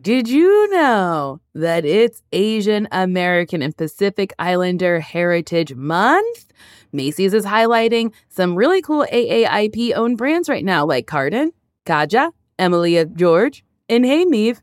Did you know that it's Asian American and Pacific Islander Heritage Month? Macy's is highlighting some really cool AAPI owned brands right now, like Cardin, Kaja, Emilia George, and Hey Meave.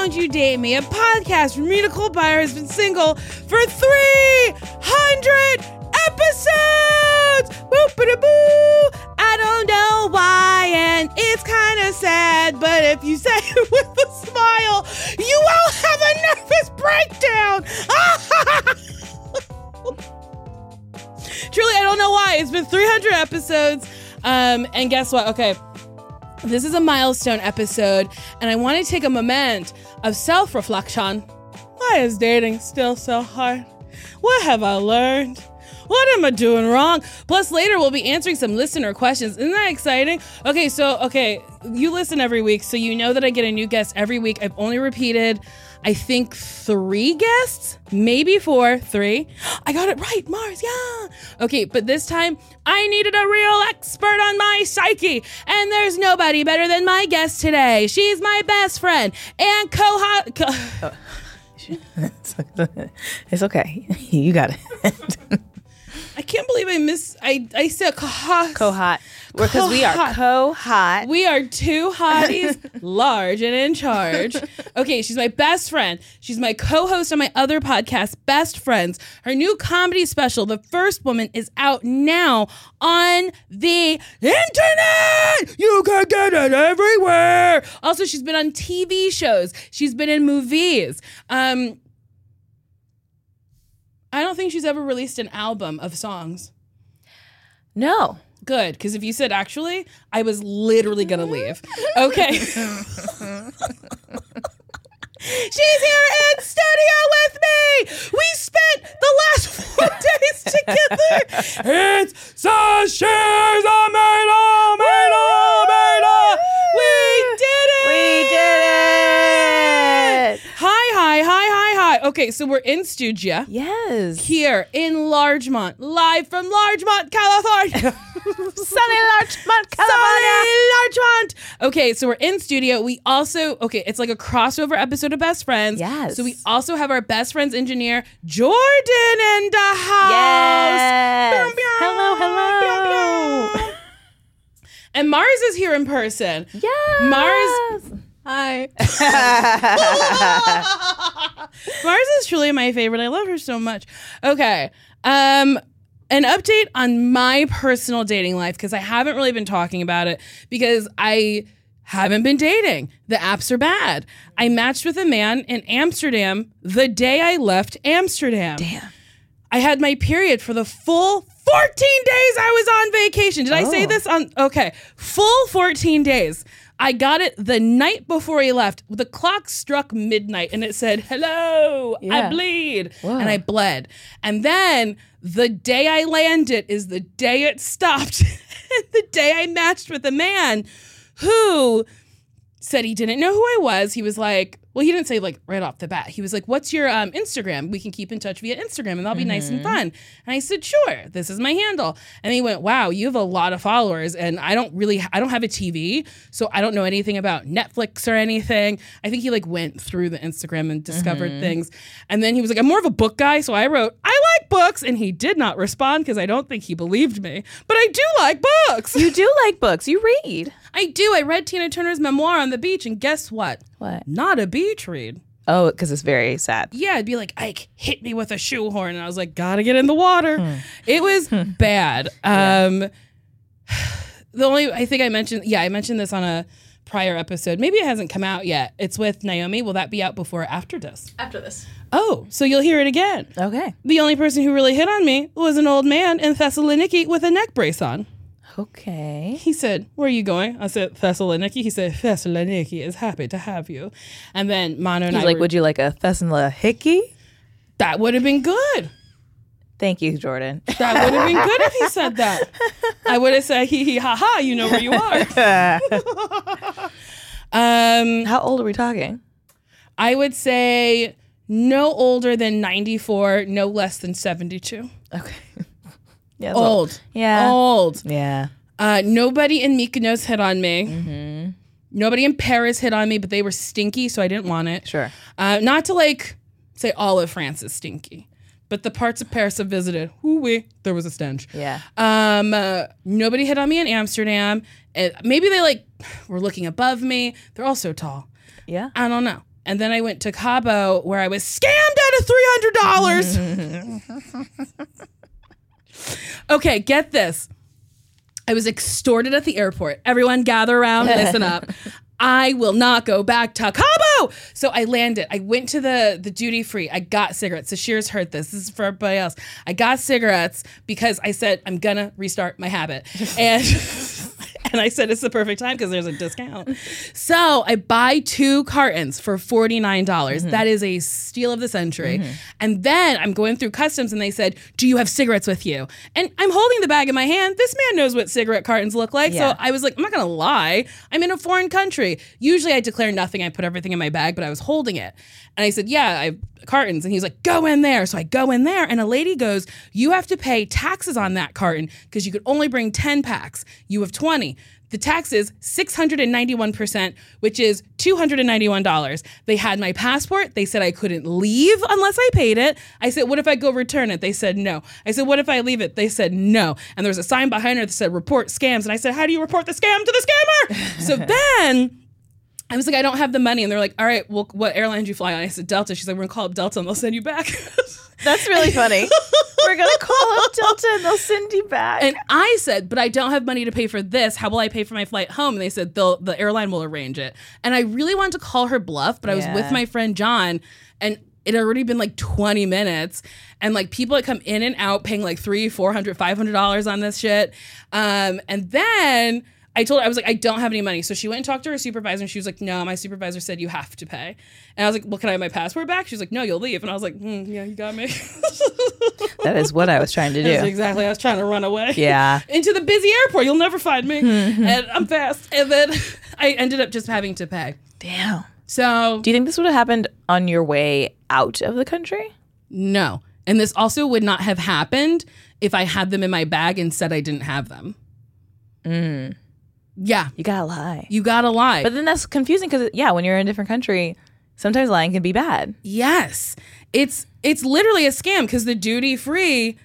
Won't You Date Me, a podcast where Nicole Byer has been single for 300 episodes. Boop-a-da-boo. I don't know why, and it's kind of sad, but if you say it with a smile, you won't have a nervous breakdown. Truly, I don't know why. It's been 300 episodes. Um, and guess what? Okay. This is a milestone episode, and I want to take a moment of self reflection. Why is dating still so hard? What have I learned? What am I doing wrong? Plus, later we'll be answering some listener questions. Isn't that exciting? Okay, so, okay, you listen every week, so you know that I get a new guest every week. I've only repeated, I think, three guests, maybe four, three. I got it right, Mars, yeah. Okay, but this time I needed a real expert on my psyche, and there's nobody better than my guest today. She's my best friend and co co- it's okay. You got it. I can't believe I miss. I I said co Co-hot. Because we are Co-hot. co-hot. We are two hotties, large and in charge. Okay, she's my best friend. She's my co host on my other podcast, Best Friends. Her new comedy special, The First Woman, is out now on the internet. You can get it everywhere. Also, she's been on TV shows, she's been in movies. Um, I don't think she's ever released an album of songs. no. Good, because if you said actually, I was literally gonna leave. Okay. She's here in studio with me. We spent the last four days together. It's Sasheer Zamata, Amanda, Amanda. We did it. We did it. Hi, hi, hi, hi, hi. Okay, so we're in studio Yes. here in Larchmont, live from Larchmont, California. Sunny Larchmont, California. Sunny Larchmont. Okay, so we're in studio. We also okay, it's like a crossover episode of Best Friends. Yes. So we also have our Best Friends engineer Jordan in the house. Yes. Hello, hello. And Mars is here in person. Yes. Mars. Hi. Mars is truly my favorite. I love her so much. Okay. Um an update on my personal dating life because I haven't really been talking about it because I haven't been dating. The apps are bad. I matched with a man in Amsterdam the day I left Amsterdam. Damn. I had my period for the full 14 days I was on vacation. Did I say Oh. this on okay, full 14 days. I got it the night before he left. The clock struck midnight and it said, "Hello, I bleed." Whoa. And I bled. And then the day I landed is the day it stopped. the day I matched with a man who said he didn't know who I was. He was like, well, he didn't say like right off the bat. He was like, "What's your um, Instagram? We can keep in touch via Instagram, and that'll be nice and fun." And I said, "Sure, this is my handle." And he went, "Wow, you have a lot of followers, and I don't really, I don't have a TV, so I don't know anything about Netflix or anything." I think he like went through the Instagram and discovered things, and then he was like, "I'm more of a book guy," so I wrote, "I like books," and he did not respond because I don't think he believed me, but I do like books. You do like books. You read. I do. I read Tina Turner's memoir on the beach, and guess what? What? Not a beach read. Oh, because it's very sad. Yeah, it'd be like Ike hit me with a shoehorn, and I was like, gotta get in the water. It was bad. Um, the only I think I mentioned, yeah, I mentioned this on a prior episode. Maybe it hasn't come out yet. It's with Naomi. Will that be out before or after this? After this. Oh, so you'll hear it again. Okay. The only person who really hit on me was an old man in Thessaloniki with a neck brace on. Okay. He said, Where are you going? I said, Thessaloniki. He said, Thessaloniki is happy to have you. And then Manu and He's I like, were- would you like a Thessaloniki? that would have been good. Thank you, Jordan. That would have been good if he said that. I would have said, hee hee ha ha, you know where you are. um, How old are we talking? I would say no older than 94, no less than 72. Okay. Yeah. that's Old. Yeah. Old. Yeah. Uh, nobody in Mykonos hit on me. Nobody in Paris hit on me, but they were stinky, so I didn't want it. Sure. Uh, not to like say all of France is stinky, but the parts of Paris I visited, whoo wee, there was a stench. Yeah. Um, uh, nobody hit on me in Amsterdam. Uh, maybe they like were looking above me. They're all so tall. Yeah. I don't know. And then I went to Cabo where I was scammed out of three hundred dollars. okay, get this. I was extorted at the airport. Everyone gather around, listen up. I will not go back to Cabo. So I landed. I went to the the duty free. I got cigarettes. Sasheer's heard this. This is for everybody else. I got cigarettes because I said I'm gonna restart my habit. And and I said it's the perfect time because there's a discount. So I buy two cartons for $49. dollars mm-hmm. That is a steal of the century. Mm-hmm. And then I'm going through customs and they said, Do you have cigarettes with you? And I'm holding the bag in my hand. This man knows what cigarette cartons look like. Yeah. So I was like, I'm not gonna lie. I'm in a foreign country. Usually I declare nothing. I put everything in my bag, but I was holding it. And I said, Yeah, I cartons. And he's like, Go in there. So I go in there, and a lady goes, You have to pay taxes on that carton because you could only bring 10 packs. You have 20. The tax is 691%, which is $291. They had my passport. They said I couldn't leave unless I paid it. I said, What if I go return it? They said, No. I said, What if I leave it? They said, No. And there was a sign behind her that said, Report scams. And I said, How do you report the scam to the scammer? so then. I was like, I don't have the money. And they're like, all right, well, what airline do you fly on? I said, Delta. She's like, we're going to call up Delta and they'll send you back. That's really funny. We're gonna call up Delta and they'll send you back. and I said, but I don't have money to pay for this. How will I pay for my flight home? And they said, they'll, the airline will arrange it. And I really wanted to call her bluff, but I was with my friend John and it had already been like 20 minutes and like people that come in and out paying like three, four hundred, five hundred dollars on this shit. Um, and then I told her, I was like, I don't have any money. So she went and talked to her supervisor and she was like, no, my supervisor said you have to pay. And I was like, well, can I have my passport back? She's like, no, you'll leave. And I was like, hmm, yeah, you got me. that is what I was trying to That's do. exactly. I was trying to run away. Yeah. Into the busy airport. You'll never find me. and I'm fast. And then I ended up just having to pay. Damn. So Do you think this would have happened on your way out of the country? no. And this also would not have happened if I had them in my bag and said I didn't have them. Yeah. You gotta lie. You gotta lie. But then that's confusing because yeah, when you're in a different country, sometimes lying can be bad. Yes. It's it's literally a scam because the duty free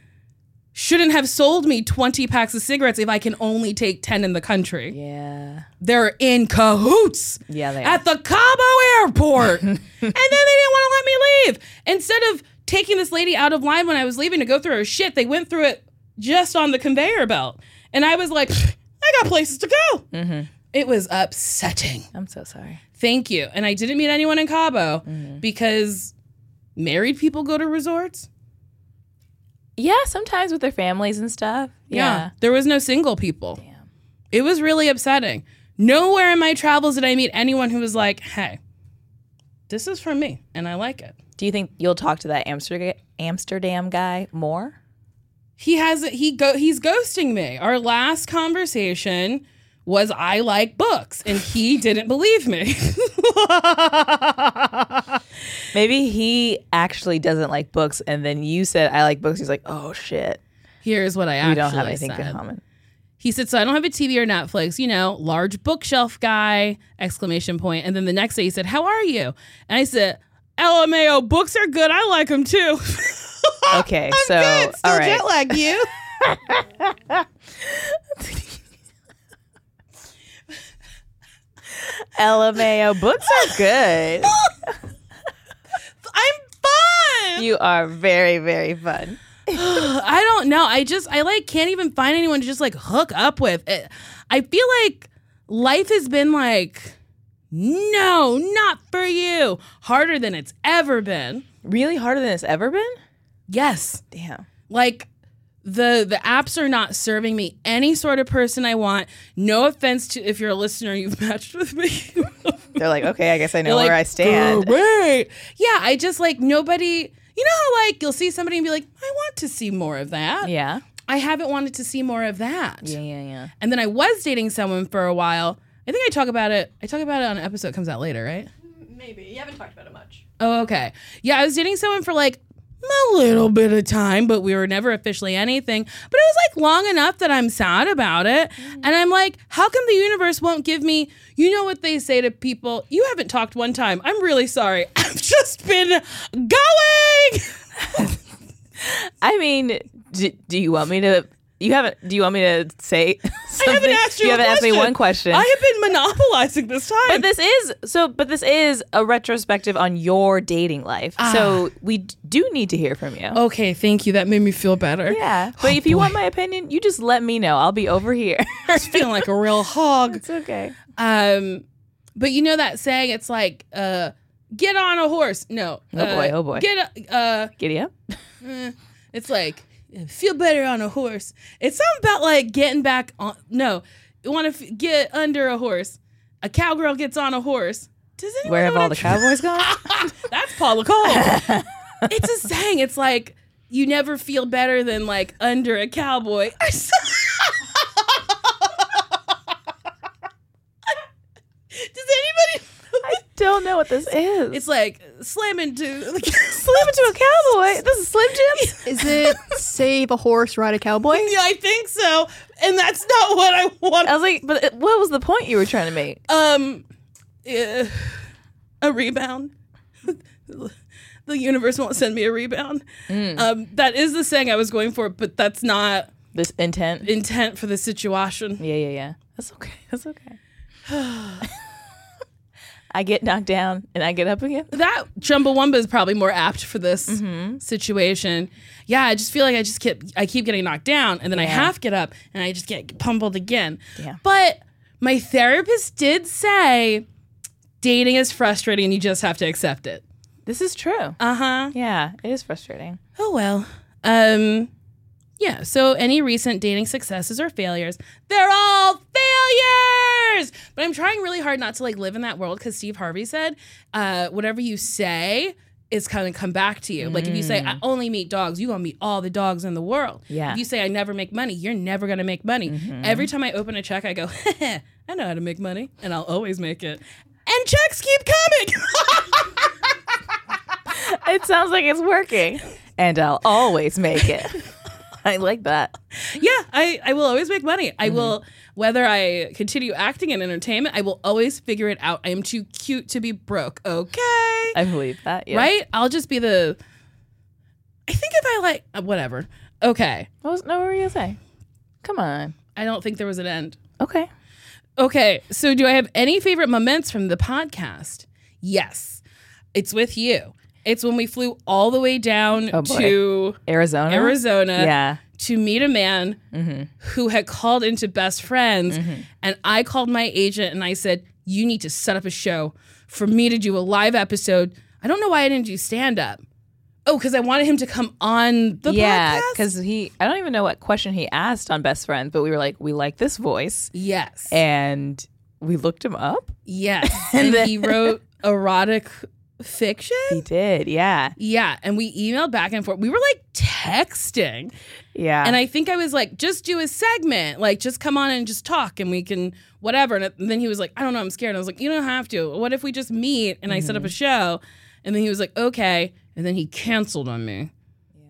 shouldn't have sold me 20 packs of cigarettes if I can only take 10 in the country. Yeah. They're in cahoots. Yeah, they are. At the Cabo airport. and then they didn't want to let me leave. Instead of taking this lady out of line when I was leaving to go through her shit, they went through it just on the conveyor belt. And I was like, I got places to go. Mm-hmm. It was upsetting. I'm so sorry. Thank you. And I didn't meet anyone in Cabo Mm-hmm. because married people go to resorts. Yeah, sometimes with their families and stuff. Yeah. There was no single people. It was really upsetting. Nowhere in my travels did I meet anyone who was like, hey, this is for me and I like it. Do you think you'll talk to that Amsterdam Amsterdam guy more? He has he go he's ghosting me. Our last conversation was I like books and he didn't believe me. Maybe he actually doesn't like books, and then you said I like books. He's like, oh shit, Here's what I actually we don't have anything said. in common. He said, "So I don't have a TV or Netflix, you know, large bookshelf guy!" Exclamation point. And then the next day he said, "How are you?" And I said, "LMAO, books are good. I like them too." Okay, so Good. Still all right, jet lag you. LMAO books are good. I'm fine. you are very very fun. I don't know. I just I like can't even find anyone to just like hook up with. It, I feel like life has been like no, not for you. Harder than it's ever been. Really harder than it's ever been. Yes. Damn. Like the the apps are not serving me any sort of person I want. No offense to if you're a listener, you've matched with me. They're like, okay, I guess I know You're where like, I stand. Great. Yeah, I just like nobody. You know how like you'll see somebody and be like, I want to see more of that. Yeah. I haven't wanted to see more of that. Yeah, yeah, yeah. And then I was dating someone for a while. I think I talk about it. I talk about it on an episode that comes out later, right? Maybe. You haven't talked about it much. Oh, okay. Yeah, I was dating someone for like a little bit of time, but we were never officially anything. But it was like long enough that I'm sad about it. Mm. And I'm like, how come the universe won't give me, you know what they say to people? You haven't talked one time. I'm really sorry. I've just been going. I mean, do, do you want me to? You haven't. Do you want me to say? Something? I haven't asked you, a haven't asked me one question. I have been monopolizing this time. but this is so. But this is a retrospective on your dating life. So we do need to hear from you. okay, thank you. That made me feel better. Yeah. But if you want my opinion, you just let me know. I'll be over here. I was feeling like a real hog. it's okay. Um, but you know that saying? It's like, uh, get on a horse. No. Oh uh, boy, oh boy. Get uh, Giddy up. it's like feel better on a horse. It's something about like getting back on. No, you want to f- get under a horse. A cowgirl gets on a horse. Does anyone Where have all the cowboys gone? That's Paula Cole. it's a saying. It's like you never feel better than like under a cowboy. Does anybody? I don't know what this is. It's like slam into slim into a cowboy. This is Slim Jim. Is it save a horse, ride a cowboy? Yeah, I think so, and that's not what I want. I was like, but what was the point you were trying to make? Um, uh, a rebound. the universe won't send me a rebound. Um, that is the saying I was going for, but that's not This intent. intent for the situation. Yeah, yeah, yeah. That's okay. That's okay. I get knocked down and I get up again. That Chumbawamba is probably more apt for this situation. Yeah, I just feel like I just keep I keep getting knocked down, and then I half get up, and I just get pummeled again. Yeah. But my therapist did say dating is frustrating, and you just have to accept it. This is true. Uh huh. Yeah, it is frustrating. Oh well. Um yeah, so any recent dating successes or failures, they're all failures. But I'm trying really hard not to like live in that world cuz Steve Harvey said, uh whatever you say is going to come back to you. Like if you say I only meet dogs, you going to meet all the dogs in the world. Yeah. If you say I never make money, you're never going to make money. Every time I open a check, I go, I know how to make money and I'll always make it. And checks keep coming. It sounds like it's working. And I'll always make it. I like that. yeah, I, I will always make money. I will, whether I continue acting in entertainment, I will always figure it out. I am too cute to be broke. Okay. I believe that. Yeah. Right? I'll just be the. I think if I like. uh, whatever. Okay. What was, no, what were you going to say? Come on. I don't think there was an end. Okay. Okay. So do I have any favorite moments from the podcast? Yes. It's with you. It's when we flew all the way down Oh, to Arizona? Arizona. Yeah. to meet a man mm-hmm. who had called into best friends mm-hmm. and i called my agent and i said you need to set up a show for me to do a live episode i don't know why i didn't do stand up oh because i wanted him to come on the yeah, because he, I don't even know what question he asked on Best Friends, but we were like, we like this voice. yes And we looked him up. yes and he wrote erotic fiction. He did, yeah, Yeah, and we emailed back and forth. We were like texting. yeah. And I think I was like, just do a segment, like just come on and just talk and we can whatever. And then he was like, I don't know, I'm scared. And I was like, you don't have to. What if we just meet and I set up a mm-hmm. show? And then he was like, okay. And then he canceled on me. Yeah.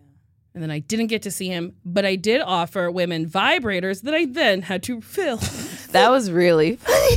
And then I didn't get to see him, but I did offer women vibrators that I then had to fill. that was really funny.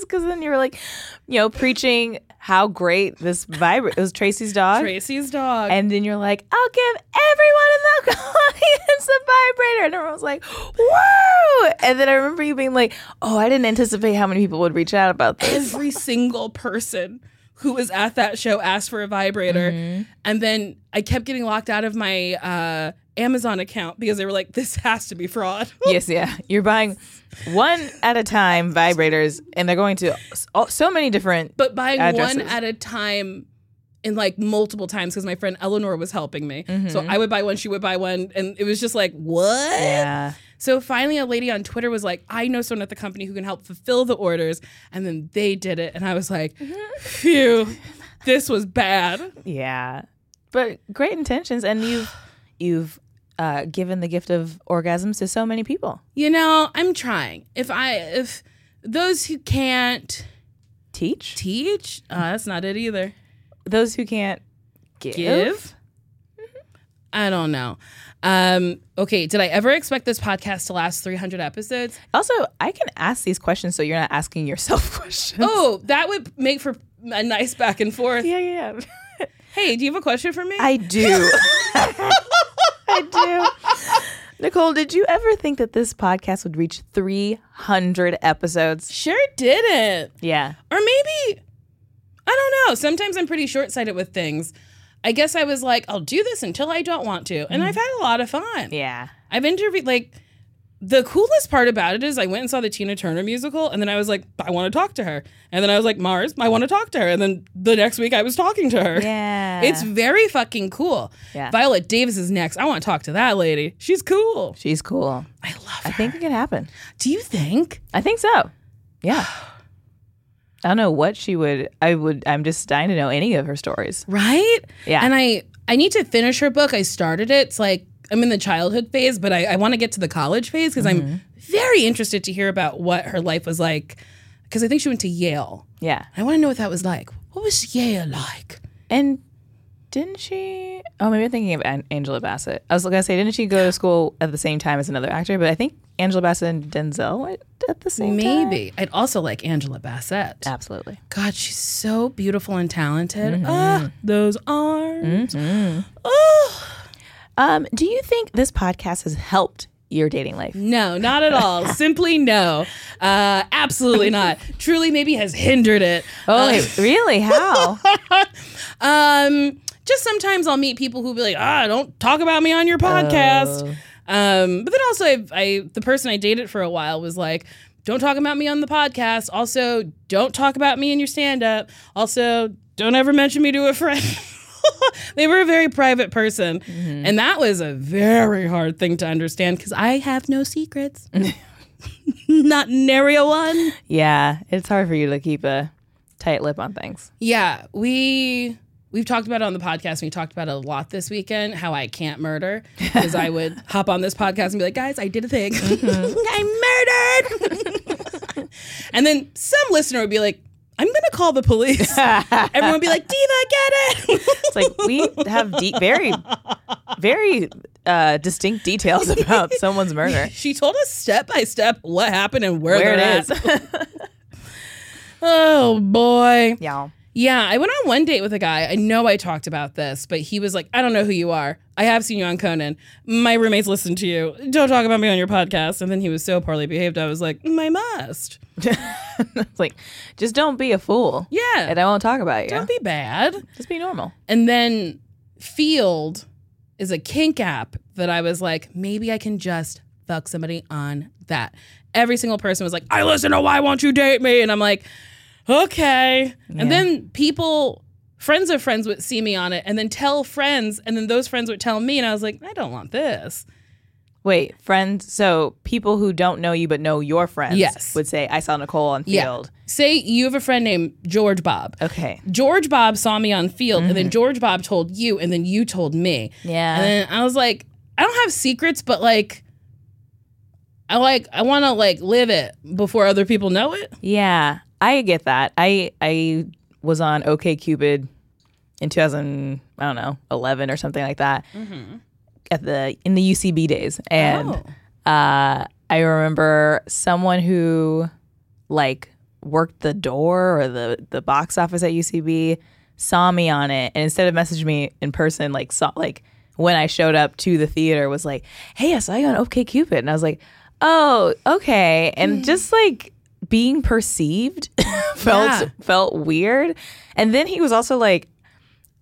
Because then you were like, you know, preaching how great this vibrate. It was Tracy's dog. Tracy's dog. And then you're like, I'll give everyone in the audience a vibrator. And everyone was like, whoa. And then I remember you being like, oh, I didn't anticipate how many people would reach out about this. every single person who was at that show asked for a vibrator and then i kept getting locked out of my uh, amazon account because they were like this has to be fraud yes, yeah. You're buying one at a time vibrators, and they're going to so- many different. but buying Addresses. one at a time in like multiple times because my friend eleanor was helping me so mm-hmm. i would buy one she would buy one and it was just like what yeah. so finally a lady on twitter was like i know someone at the company who can help fulfill the orders and then they did it and i was like mm-hmm. phew this was bad Yeah. But great intentions, and you've you've uh, given the gift of orgasms to so many people. You know, I'm trying. If I if those who can't Teach teach, uh, that's not it either. those who can't give. Give? I don't know. Um, okay, did I ever expect this podcast to last 300 episodes? Also, I can ask these questions so you're not asking yourself questions. Oh, that would make for a nice back and forth. yeah, yeah. yeah. Hey, do you have a question for me? I do. I do. Nicole, did you ever think that this podcast would reach 300 episodes? sure didn't. Yeah. Or maybe, I don't know. Sometimes I'm pretty short sighted with things. I guess I was like, I'll do this until I don't want to. And mm-hmm. I've had a lot of fun. Yeah. I've interviewed like the coolest part about it is I went and saw the Tina Turner musical and then I was like, I want to talk to her. And then I was like, Mars, I want to talk to her. And then the next week I was talking to her. Yeah. It's very fucking cool. Yeah. Viola Davis is next. I want to talk to that lady. She's cool. She's cool. I love I think it can happen. Do you think? I think so. Yeah. I don't know what she would I would I'm just dying to know any of her stories. Right? Yeah. And I I need to finish her book. I started it. It's like I'm in the childhood phase, but I, I want to get to the college phase because Mm-hmm. I'm very interested to hear about what her life was like. Because I think she went to Yale. Yeah. I want to know what that was like. What was Yale like? And didn't she? Oh, maybe I'm thinking of An- Angela Bassett. I was gonna say, didn't she go to school at the same time as another actor? But I think Angela Bassett and Denzel went at the same time. Maybe. I'd also like Angela Bassett. Absolutely. God, she's so beautiful and talented. Mm-hmm. Ah, those arms. Oh, Um, do you think this podcast has helped your dating life? no, not at all. Simply no. Uh, absolutely not. Truly, maybe has hindered it. Oh, really? How? Um, just sometimes I'll meet people who be like, ah, don't talk about me on your podcast. Um, but then also, I, I the person I dated for a while was like, don't talk about me on the podcast. Also, don't talk about me in your stand up. Also, don't ever mention me to a friend. they were a very private person. Mm-hmm. And that was a very hard thing to understand because I have no secrets. Not nary a one. yeah, it's hard for you to keep a tight lip on things. Yeah, we we've talked about it on the podcast. We talked about it a lot this weekend. How I can't murder because I would hop on this podcast and be like, "Guys, I did a thing. Mm-hmm. I murdered." and then some listener would be like, "I'm gonna call the police." Everyone be like, "Diva, get it." It's like we have deep, very, very uh, distinct details about someone's murder. she told us step by step what happened and where, Where it is. Oh boy. yeah. Yeah, I went on one date with a guy. I know I talked about this, but he was like, I don't know who you are. I have seen you on Conan. My roommates listen to you. Don't talk about me on your podcast. And then he was so poorly behaved. I was like, "Mm, I must. It's like, just don't be a fool. Yeah. And I won't talk about you. Don't be bad. just be normal. And then Feeld is a kink app that I was like, maybe I can just fuck somebody on that. Every single person was like, I listen to Why Won't You Date Me? And I'm like, okay. And then people, friends of friends would see me on it and then tell friends. And then those friends would tell me. And I was like, I don't want this. Wait, friends. So people who don't know you but know your friends Yes. would say, I saw Nicole on Yeah. Feeld. say you have a friend named George Bob. Okay. George Bob saw me on Feeld, and then mm-hmm. George Bob told you, and then you told me. Yeah. And then I was like, I don't have secrets, but like, I like, I want to like live it before other people know it. Yeah, I get that. I I was on OK Cupid in 2000, I don't know, 11 or something like that. At the in the UCB days, and Oh. uh, I remember someone who like worked the door or the the box office at UCB saw me on it, and instead of messaging me in person, like saw like when I showed up to the theater was like, "Hey, I saw you on OK Cupid," and I was like, "Oh, okay," and just like being perceived felt Yeah. felt weird, and then he was also like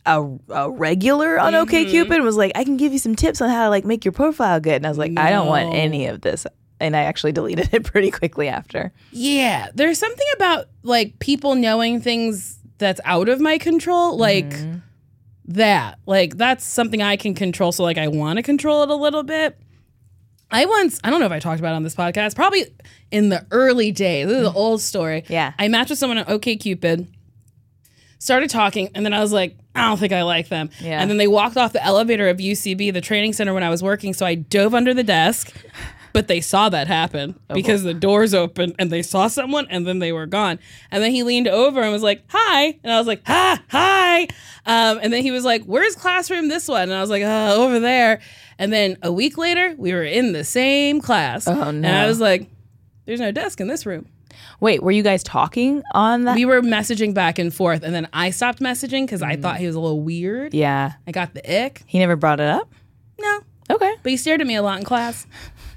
a, a regular on OK mm-hmm. Cupid and was like, I can give you some tips on how to like make your profile good. And I was like, I don't want any of this. And I actually deleted it pretty quickly after. Yeah, there's something about like people knowing things that's out of my control, like mm-hmm. that. Like that's something I can control. So like I want to control it a little bit. I once, I don't know if I talked about it on this podcast, probably in the early days. This is an old story. Yeah. I matched with someone on OKCupid, started talking, and then I was like, I don't think I like them. Yeah. And then they walked off the elevator of UCB, the training center, when I was working. So I dove under the desk, but they saw that happen because the doors opened and they saw someone and then they were gone. And then he leaned over and was like, Hi. And I was like, Ha, hi. Um, and then he was like, Where's classroom this one? And I was like, uh, Over there. And then a week later, we were in the same class. Oh, And I was like, There's no desk in this room. Wait, were you guys talking on that? We were messaging back and forth, and then I stopped messaging because I mm. thought he was a little weird. yeah. I got the ick. He never brought it up? No, Okay. but he stared at me a lot in class.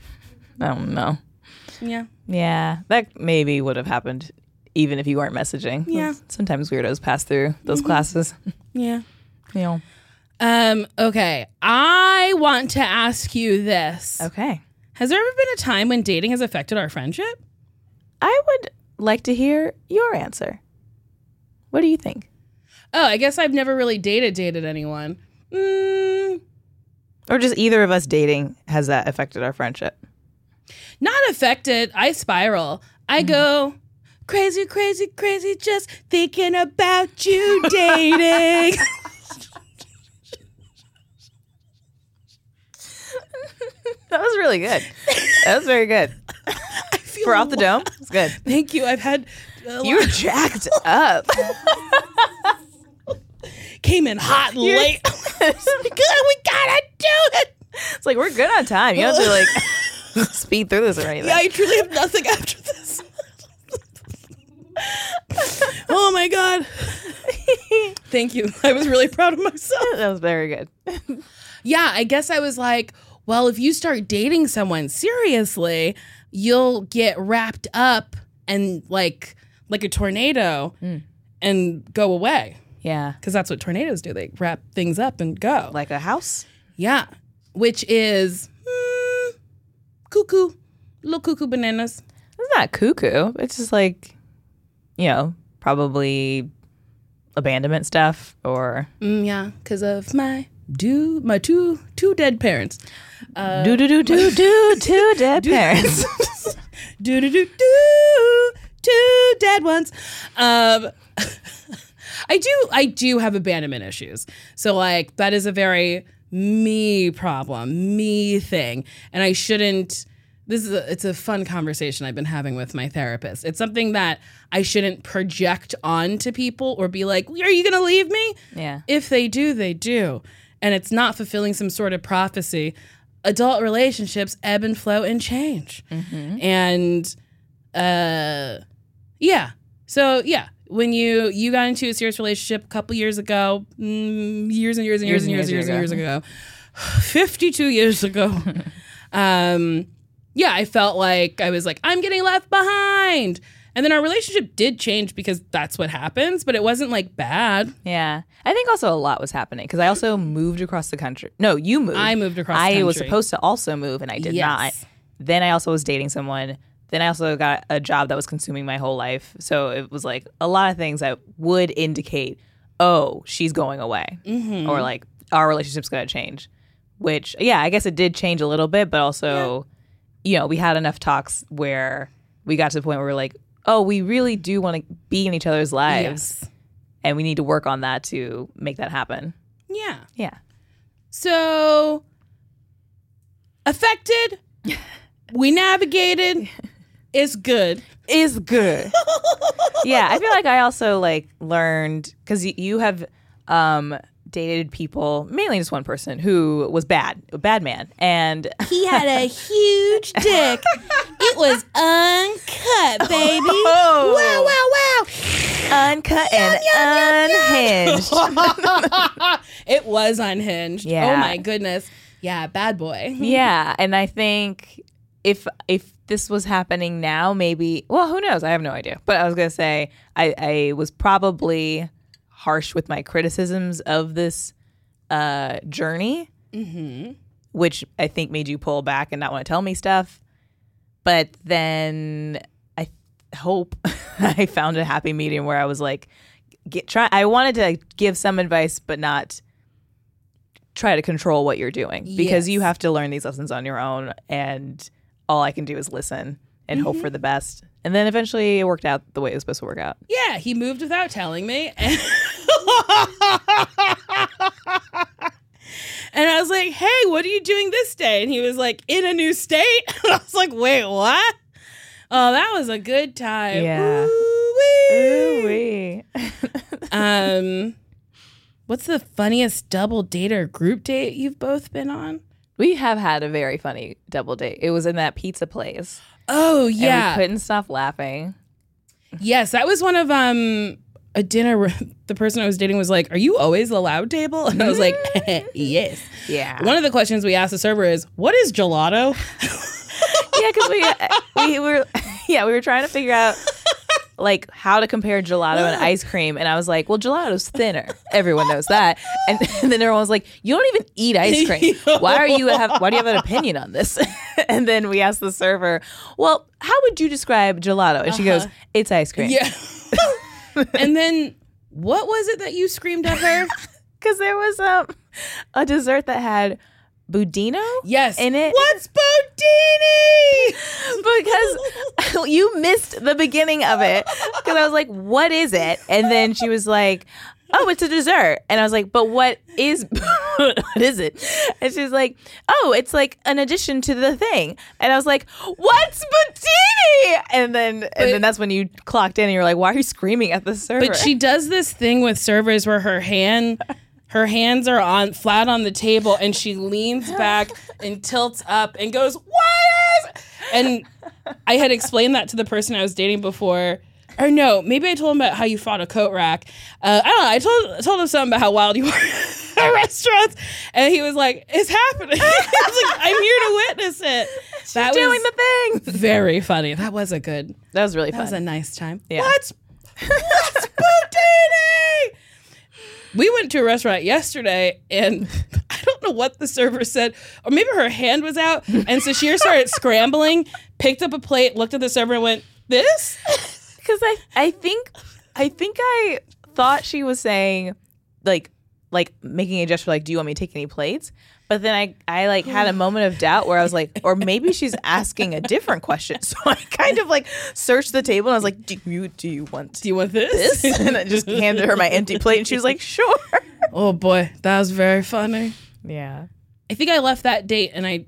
I don't know. Yeah, Yeah. That maybe would have happened even if you weren't messaging. Yeah. Sometimes weirdos pass through those mm-hmm. classes. yeah. you know. Um. Okay, I want to ask you this: Okay. Has there ever been a time when dating has affected our friendship? I would like to hear your answer. What do you think? Oh, I guess I've never really dated dated anyone. Mm, Or just either of us dating has that affected our friendship? not affected. I spiral. I go crazy, crazy, crazy, just thinking about you dating. That was really good. That was very good. I feel For off the dome, it's good. Thank you. I've had You were jacked up. came in hot and late. Good, we gotta do it. It's like we're good on time. You don't have to like speed through this or anything. Yeah, I truly have nothing after this. oh my god. Thank you. I was really proud of myself. that was very good. Yeah, I guess I was like, well, if you start dating someone seriously, you'll get wrapped up and like like a tornado and go away. Yeah. Because that's what tornadoes do. They wrap things up and go. Like a house? Yeah, which is mm, cuckoo, little cuckoo bananas. It's not cuckoo. It's just like, you know, probably abandonment stuff or Mm, yeah, because of my do my two two dead parents. Do do do do do two dead parents. Do do do do two dead ones. Um, I do I do have abandonment issues. So like that is a very me problem, me thing, and I shouldn't. This is a, it's a fun conversation I've been having with my therapist. It's something that I shouldn't project onto people or be like, "Are you going to leave me?" yeah. If they do, they do. And it's not fulfilling some sort of prophecy. Adult relationships ebb and flow and change. And uh yeah. So yeah, when you you got into a serious relationship a couple years ago, mm, years and years and years and years and years and years ago, 52 years ago. um yeah, I felt like I was like I'm getting left behind. And then our relationship did change because that's what happens, but it wasn't like bad. Yeah. I think also a lot was happening because I also moved across the country. No, you moved. I moved across the country. I was supposed to also move and I did Yes. not. Then I also was dating someone. Then I also got a job that was consuming my whole life. So it was like a lot of things that would indicate, oh, she's going away. Mm-hmm. Or like our relationship's going to change. Which, yeah, I guess it did change a little bit, but also, you know, we had enough talks where we got to the point where we are like, oh, we really do want to be in each other's lives, Yes. and we need to work on that to make that happen. Yeah. Yeah. So affected. we navigated. It's good. is good. yeah, I feel like I also like learned because y- you have um dated people, mainly just one person who was bad, a bad man, and He had a huge dick. It was uncut, baby. Oh. wow, wow, wow, uncut and unhinged. It was unhinged. Oh yeah. Oh my goodness. Yeah, bad boy. yeah, and I think if if this was happening now, maybe well, who knows? I have no idea. But I was gonna say I, I was probably harsh with my criticisms of this uh, journey, which I think made you pull back and not want to tell me stuff. But then I hope I found a happy medium where I was like, get try. I wanted to give some advice, but not try to control what you're doing because you have to learn these lessons on your own and all I can do is listen and hope for the best. And then eventually it worked out the way it was supposed to work out. Yeah, he moved without telling me. And, I was like, hey, what are you doing this day? And he was like, in a new state. And I was like, wait, what? Oh, that was a good time. Yeah. Ooh-wee. Um, what's the funniest double date or group date you've both been on? We have had a very funny double date. It was in that pizza place. Oh And yeah, we couldn't stop laughing. yes, that was one of um a dinner. The person I was dating was like, "Are you always the loud table?" And I was like, "Yes." Yeah. One of the questions we asked the server is, "What is gelato?" yeah, because we we were yeah we were trying to figure out like how to compare gelato and ice cream, and I was like, well, gelato's thinner. Everyone knows that, and, and then everyone was like, you don't even eat ice cream. Why are you have Why do you have an opinion on this? and then we asked the server, well, how would you describe gelato? And she goes, it's ice cream. Yeah. and then what was it that you screamed at her? because there was um, a dessert that had budino. Yes. in it. What's Bodini? because you missed the beginning of it because I was like, "What is it?" And then she was like, "Oh, it's a dessert." And I was like, "But what is what is it?" And she's like, "Oh, it's like an addition to the thing." And I was like, "What's budini?" And then and then that's when you clocked in and you're like, "Why are you screaming at the server?" But she does this thing with servers where her hand her hands are on flat on the table and she leans back and tilts up and goes, What is and I had explained that to the person I was dating before. Or no, maybe I told him about how you fought a coat rack. Uh, I don't know. I told told him something about how wild you were at restaurants, and he was like, "It's happening." Like, "I'm here to witness it." that doing was the thing. very funny. That was a good. That was really That fun. was a nice time. Yeah. What's what's? We went to a restaurant yesterday and I don't know what the server said, or maybe her hand was out. And so she started scrambling, picked up a plate, looked at the server, and went, This? because I I think I think I thought she was saying like like making a gesture like do you want me to take any plates but then I I like had a moment of doubt where I was like or maybe she's asking a different question so I kind of like searched the table and I was like do you do you want Do you want this? this and I just handed her my empty plate and she was like sure oh boy, that was very funny. yeah I think I left that date and I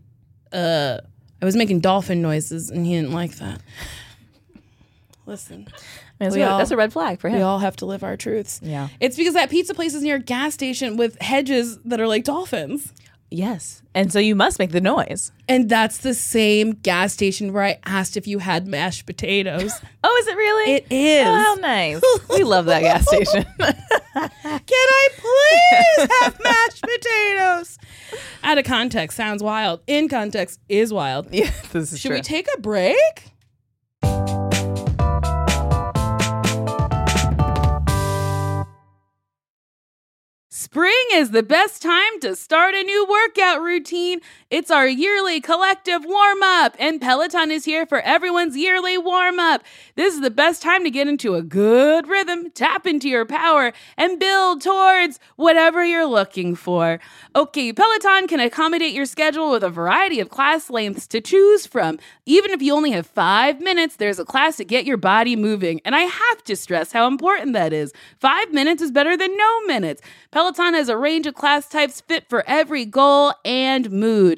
uh I was making dolphin noises and he didn't like that. Listen. that's, We a, all- that's a red flag for him. We all have to live our truths. Yeah. It's because that pizza place is near a gas station with hedges that are like dolphins. Yes and so you must make the noise And that's the same gas station where I asked if you had mashed potatoes. oh is it really It is. oh how nice we love that gas station Can I please have mashed potatoes? Out of context sounds wild. In context is wild. yeah this is Should true we take a break? Spring is the best time to start a new workout routine. It's our yearly collective warm up, and Peloton is here for everyone's yearly warm up. This is the best time to get into a good rhythm, tap into your power, and build towards whatever you're looking for. Okay, Peloton can accommodate your schedule with a variety of class lengths to choose from. Even if you only have five minutes, there's a class to get your body moving. And I have to stress how important that is. Five minutes is better than no minutes. Peloton has a range of class types fit for every goal and mood.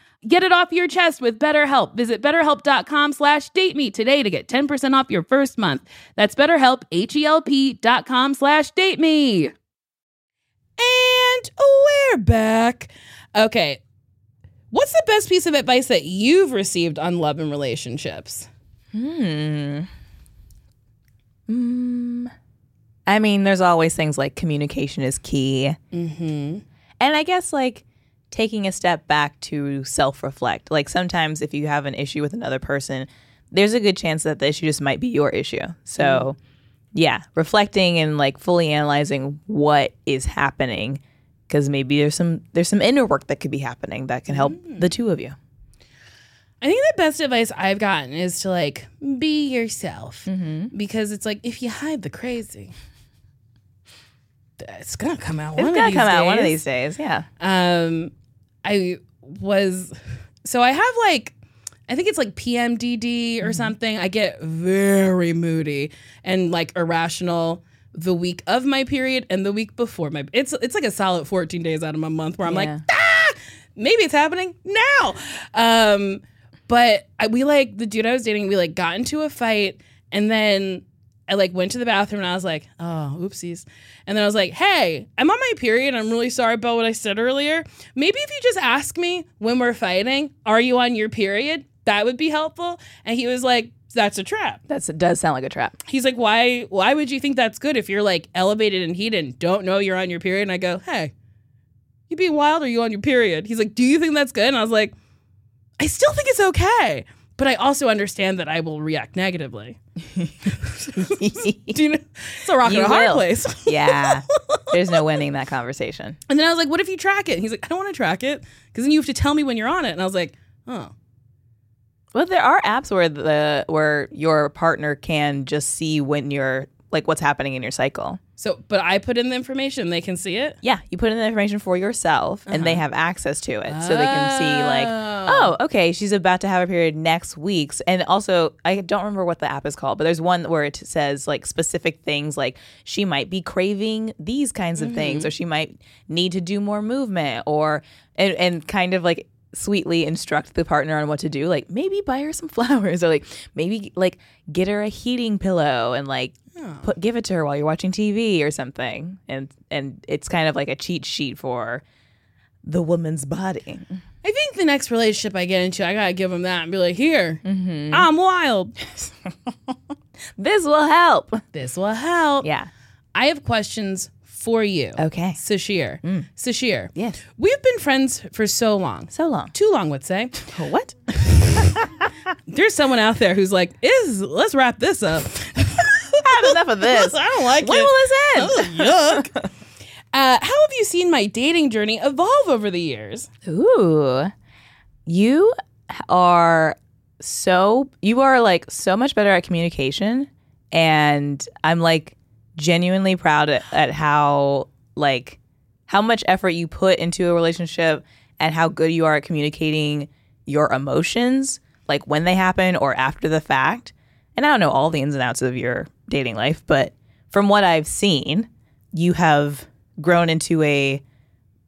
Get it off your chest with BetterHelp. Visit betterhelp.com slash date me today to get 10% off your first month. That's betterhelp, H-E-L-P dot com slash date me. And we're back. Okay. What's the best piece of advice that you've received on love and relationships? Hmm. Mm. I mean, there's always things like communication is key. Mm-hmm. And I guess like taking a step back to self reflect. Like sometimes if you have an issue with another person, there's a good chance that the issue just might be your issue. So, mm-hmm. yeah, reflecting and like fully analyzing what is happening because maybe there's some there's some inner work that could be happening that can help mm-hmm. the two of you. I think the best advice I've gotten is to like be yourself mm-hmm. because it's like if you hide the crazy, it's gonna come out. It's one gonna of these come out one of days. these days. Yeah. Um, I was so I have like I think it's like PMDD or something. I get very moody and like irrational the week of my period and the week before my it's it's like a solid 14 days out of my month where I'm Yeah. like ah maybe it's happening now um but I, we like the dude I was dating we like got into a fight and then I like went to the bathroom and I was like, oh, oopsies. And then I was like, hey, I'm on my period. I'm really sorry about what I said earlier. Maybe if you just ask me when we're fighting, are you on your period? That would be helpful. And he was like, that's a trap. That's it does sound like a trap. He's like, why why would you think that's good if you're like elevated and heated and don't know you're on your period? And I go, hey, you being wild or you on your period? He's like, do you think that's good? And I was like, I still think it's okay. But I also understand that I will react negatively. Do you know? It's a rock You and a hard will. place. yeah. There's no winning that conversation. And then I was like, what if you track it? And he's like, I don't want to track it because then you have to tell me when you're on it. And I was like, oh. Well, there are apps where the where your partner can just see when you're like what's happening in your cycle. So, but I put in the information, they can see it. Yeah, you put in the information for yourself, and they uh-huh. have access to it, so they can see like, oh, oh okay, she's about to have a period next week. And also, I don't remember what the app is called, but there's one where it says like specific things, like she might be craving these kinds of things, mm-hmm. or she might need to do more movement, or and, and kind of like sweetly instruct the partner on what to do like maybe buy her some flowers or like maybe like get her a heating pillow and like oh. put give it to her while you're watching TV or something and and it's kind of like a cheat sheet for the woman's body. I think the next relationship I get into, I gotta give him that and be like, here, mm-hmm. I'm wild. This will help. This will help. Yeah. I have questions for you. Okay. Sasheer. Sasheer. Yes. We've been friends for so long. So long. Too long, would say. What? There's someone out there who's like, is let's wrap this up. I had enough of this. I don't like When it. will this end? Yuck. Uh, how have you seen my dating journey evolve over the years? Ooh. You are so you are like so much better at communication and I'm like genuinely proud at, at how like how much effort you put into a relationship and how good you are at communicating your emotions like when they happen or after the fact. And I don't know all the ins and outs of your dating life, but from what I've seen, you have grown into a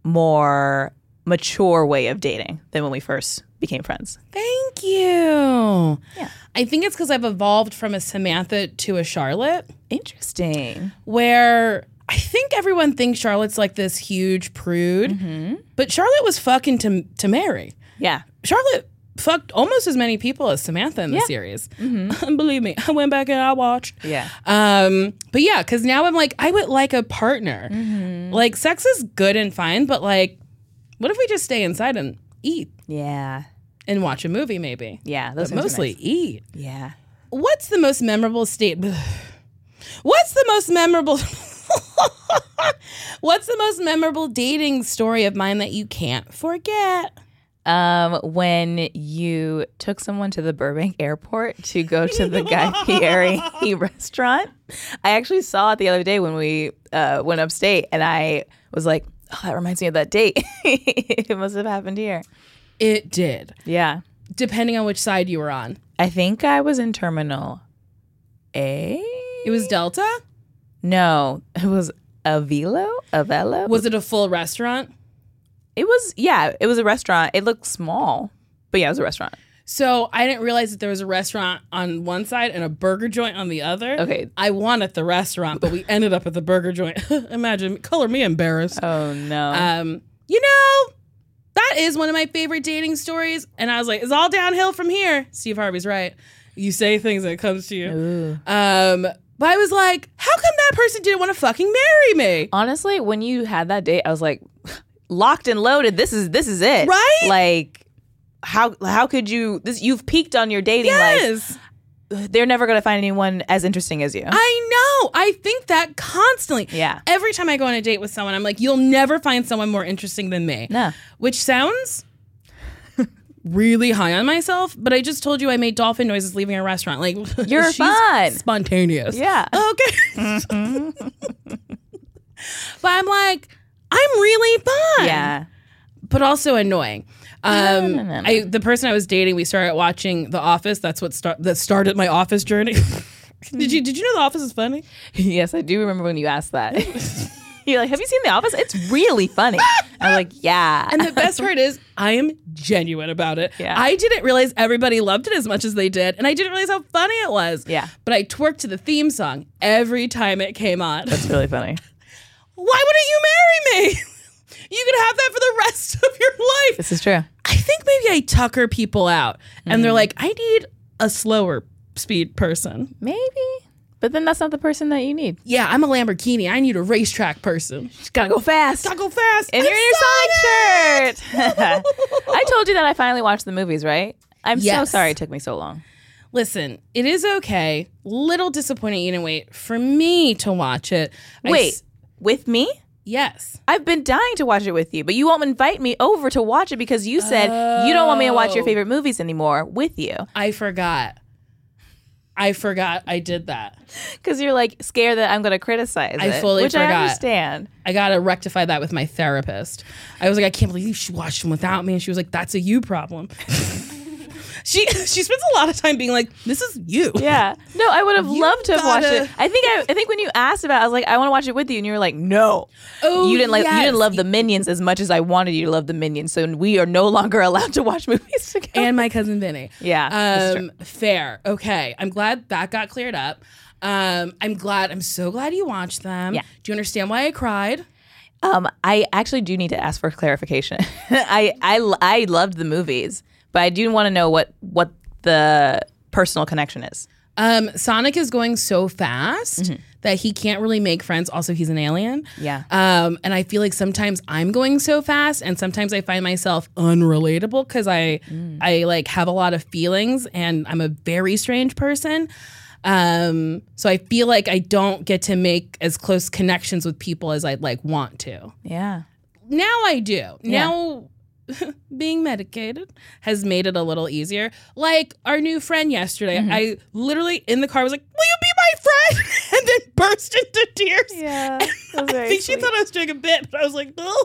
more mature way of dating than when we first became friends. Thank you. Yeah. I think it's because I've evolved from a Samantha to a Charlotte, Interesting. where I think everyone thinks Charlotte's like this huge prude, but Charlotte was fucking to, to marry. Yeah. Charlotte fucked almost as many people as Samantha in the series. Believe me, I went back and I watched. Yeah. Um, but yeah, because now I'm like, I would like a partner. Mm-hmm. Like, sex is good and fine, but like, what if we just stay inside and eat Yeah. and watch a movie, maybe? Yeah. Those But things are mostly nice. eat. Yeah. What's the most memorable state? What's the most memorable? What's the most memorable dating story of mine that you can't forget? Um, when you took someone to the Burbank airport to go to the Guy Fieri restaurant, I actually saw it the other day when we uh, went upstate, and I was like, "Oh, that reminds me of that date. it must have happened here." It did, Yeah, depending on which side you were on. I think I was in Terminal A. It was Delta. No, it was Avilo. Avelo. Was it a full restaurant? It was yeah. It was a restaurant. It looked small, but yeah, it was a restaurant. So I didn't realize that there was a restaurant on one side and a burger joint on the other. Okay. I wanted the restaurant, but we ended up at the burger joint. Imagine, color me embarrassed. Oh no. Um, you know, that is one of my favorite dating stories. And I was like, it's all downhill from here. Steve Harvey's right. You say things and it comes to you. Um, but I was like, how come that person didn't want to fucking marry me? Honestly, when you had that date, I was like, locked and loaded. This is this is it, Right? Like, how how could you? This you've peaked on your dating Yes. life. They're never gonna find anyone as interesting as you. I know. I think that constantly. Yeah. Every time I go on a date with someone, I'm like, you'll never find someone more interesting than me. No. Which sounds really high on myself, but I just told you I made dolphin noises leaving a restaurant. Like You're fun. Spontaneous. Yeah. Okay. Mm-hmm. but I'm like, I'm really fun. yeah. But also annoying. Um, no, no, no. I the person I was dating, we started watching The Office. That's what start that started my office journey. did you did you know The Office is funny? yes, I do remember when you asked that. You're like, have you seen The Office? It's really funny. I'm like, yeah. And the best part is, I am genuine about it. Yeah. I didn't realize everybody loved it as much as they did, and I didn't realize how funny it was. Yeah. But I twerked to the theme song every time it came on. That's really funny. Why wouldn't you marry me? You could have that for the rest life. This is true. I think maybe I tucker people out, and Mm. they're like, I need a slower speed person. Maybe. But then that's not the person that you need. Yeah, I'm a Lamborghini. I need a racetrack person. Just gotta go fast. Gotta go fast. And I'm you're in your Sonic shirt. I told you that I finally watched the movies, right? I'm so sorry it took me so long. Listen, it is okay. Little disappointing you didn't wait for me to watch it. Wait, with me? Yes. I've been dying to watch it with you, but you won't invite me over to watch it because you said you don't want me to watch your Oh. favorite movies anymore with you. I forgot. I forgot I did that. Because you're like scared that I'm going to criticize I it, fully which I forgot. understand. I gotta rectify that with my therapist. I was like, I can't believe she watched them without me, and she was like, "That's a you problem." she she spends a lot of time being like, "This is you." Yeah. No, I would have You loved to have watched gotta- it. I think I, I think when you asked about it, I was like, I want to watch it with you, and you were like, no. Oh, you didn't like you didn't love the minions as much as I wanted you to love the minions. So we are no longer allowed to watch movies together. and my cousin Vinny. Yeah, Um, fair. Okay. I'm glad that got cleared up. Um, I'm glad. I'm so glad you watched them. Yeah. Do you understand why I cried? Um, I actually do need to ask for clarification. I, I I loved the movies, but I do want to know what what the personal connection is. Um, Sonic is going so fast that he can't really make friends. Also, he's an alien. Yeah. Um, and I feel like sometimes I'm going so fast, and sometimes I find myself unrelatable because I I like have a lot of feelings, and I'm a very strange person. Um, so I feel like I don't get to make as close connections with people as I'd like want to. Yeah. Now I do. Now being medicated has made it a little easier. Like our new friend yesterday, mm-hmm. I literally in the car was like, "Will you be my friend?" and then burst into tears. Yeah. I think she thought I was doing a bit, but I was like, "No."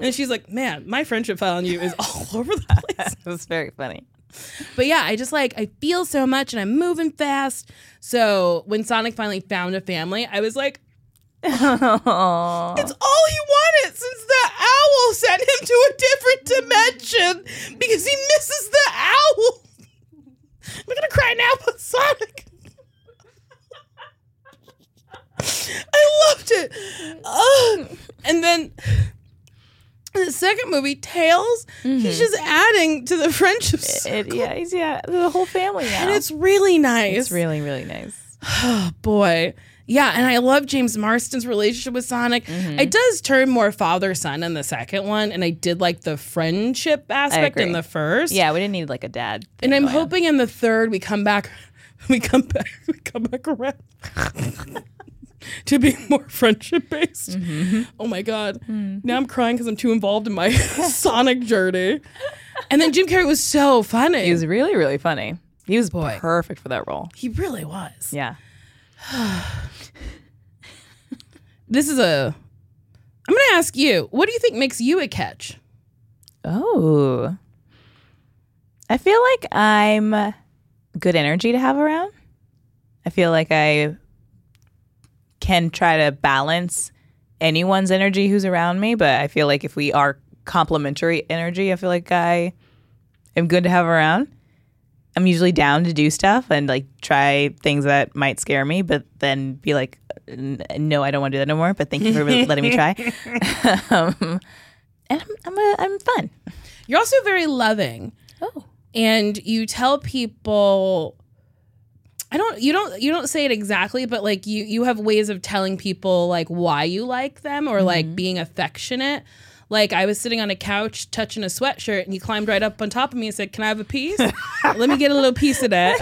And she's like, "Man, my friendship file on you is all over the place." it was very funny. But yeah, I just like I feel so much and I'm moving fast. So when Sonic finally found a family, I was like, it's all he wanted since the owl sent him to a different dimension because he misses the owl. I'm gonna cry now but Sonic. I loved it. Ugh. And then the second movie, Tails, he's mm-hmm. just adding to the friendship It, yeah, he's, yeah, the whole family now. and it's really nice. it's really really nice. Oh boy. Yeah, and I love James Marsden's relationship with Sonic. Mm-hmm. It does turn more father son in the second one, and I did like the friendship aspect in the first. Yeah, we didn't need like a dad. and I'm on. hoping in the third we come back, we come back, we come back around to be more friendship based. Mm-hmm. Oh my god! Hmm. Now I'm crying because I'm too involved in my Sonic journey. And then Jim Carrey was so funny. He was really really funny. He was Boy. perfect for that role. he really was. Yeah. This is a. I'm going to ask you. What do you think makes you a catch? Oh. I feel like I'm good energy to have around. I feel like I can try to balance anyone's energy who's around me, but I feel like if we are complementary energy, I feel like I am good to have around. I'm usually down to do stuff and like try things that might scare me, but then be like, "N- no, I don't want to do that no more. But thank you for letting me try. um, and I'm I'm, a, I'm fun. You're also very loving. Oh. And you tell people I don't you don't you don't say it exactly, but like you you have ways of telling people like why you like them or like being affectionate. Like I was sitting on a couch touching a sweatshirt and he climbed right up on top of me and said, Can I have a piece? Let me get a little piece of that.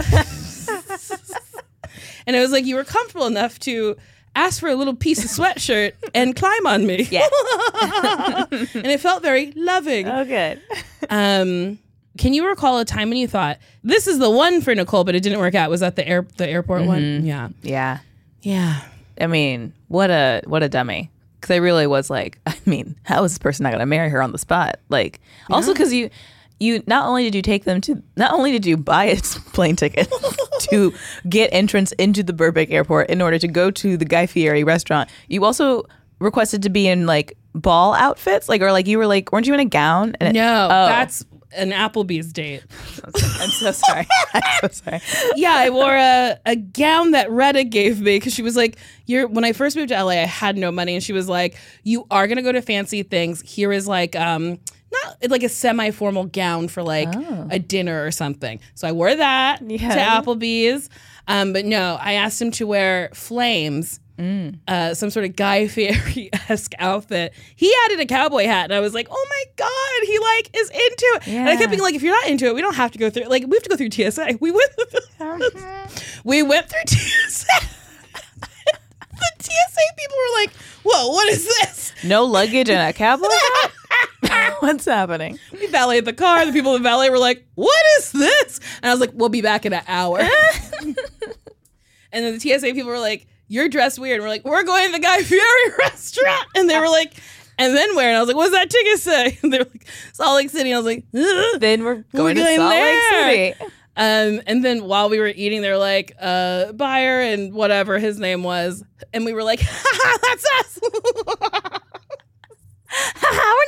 and it was like you were comfortable enough to ask for a little piece of sweatshirt and climb on me. Yeah. and it felt very loving. Oh, good. Um, can you recall a time when you thought this is the one for Nicole, but it didn't work out? Was that the air the airport one? Yeah, Yeah. yeah. I mean, what a what a dummy. Because I really was like, I mean, how is this person not going to marry her on the spot? Like, also because you, you not only did you take them to, not only did you buy a plane ticket to get entrance into the Burbank airport in order to go to the Guy Fieri restaurant, you also requested to be in like ball outfits, like or like you were like, weren't you in a gown? And it- No, Oh. that's an Applebee's date. I'm so sorry. I'm so sorry. yeah, I wore a, a gown that Retta gave me because she was like, "You're." When I first moved to LA, I had no money, and she was like, "You are gonna go to fancy things. Here is like um." Not like a semi-formal gown for like a dinner or something. So I wore that to Yeah. Applebee's. Um, but no, I asked him to wear flames, uh, some sort of Guy Fieri esque outfit. He added a cowboy hat, and I was like, "Oh my god, he like is into it." And I kept being like, "If you're not into it, we don't have to go through. Like, we have to go through TSA. We went, we went through TSA." the TSA people were like, "Whoa, what is this?" No luggage and a cowboy hat? What's happening? We valeted the car. The people in the valet were like, "What is this?" And I was like, "We'll be back in an hour." and then the TSA people were like, "You're dressed weird." And we're like, "We're going to the Guy Fieri restaurant." And they were like, "And then where?" And I was like, "What's that ticket say?" And they were like, "Salt Lake City." And I was like, "Ugh." Then we're going to going Salt there. Lake City. Um, and then while we were eating, they were like, uh, Byer and whatever his name was. And we were like, that's us. We're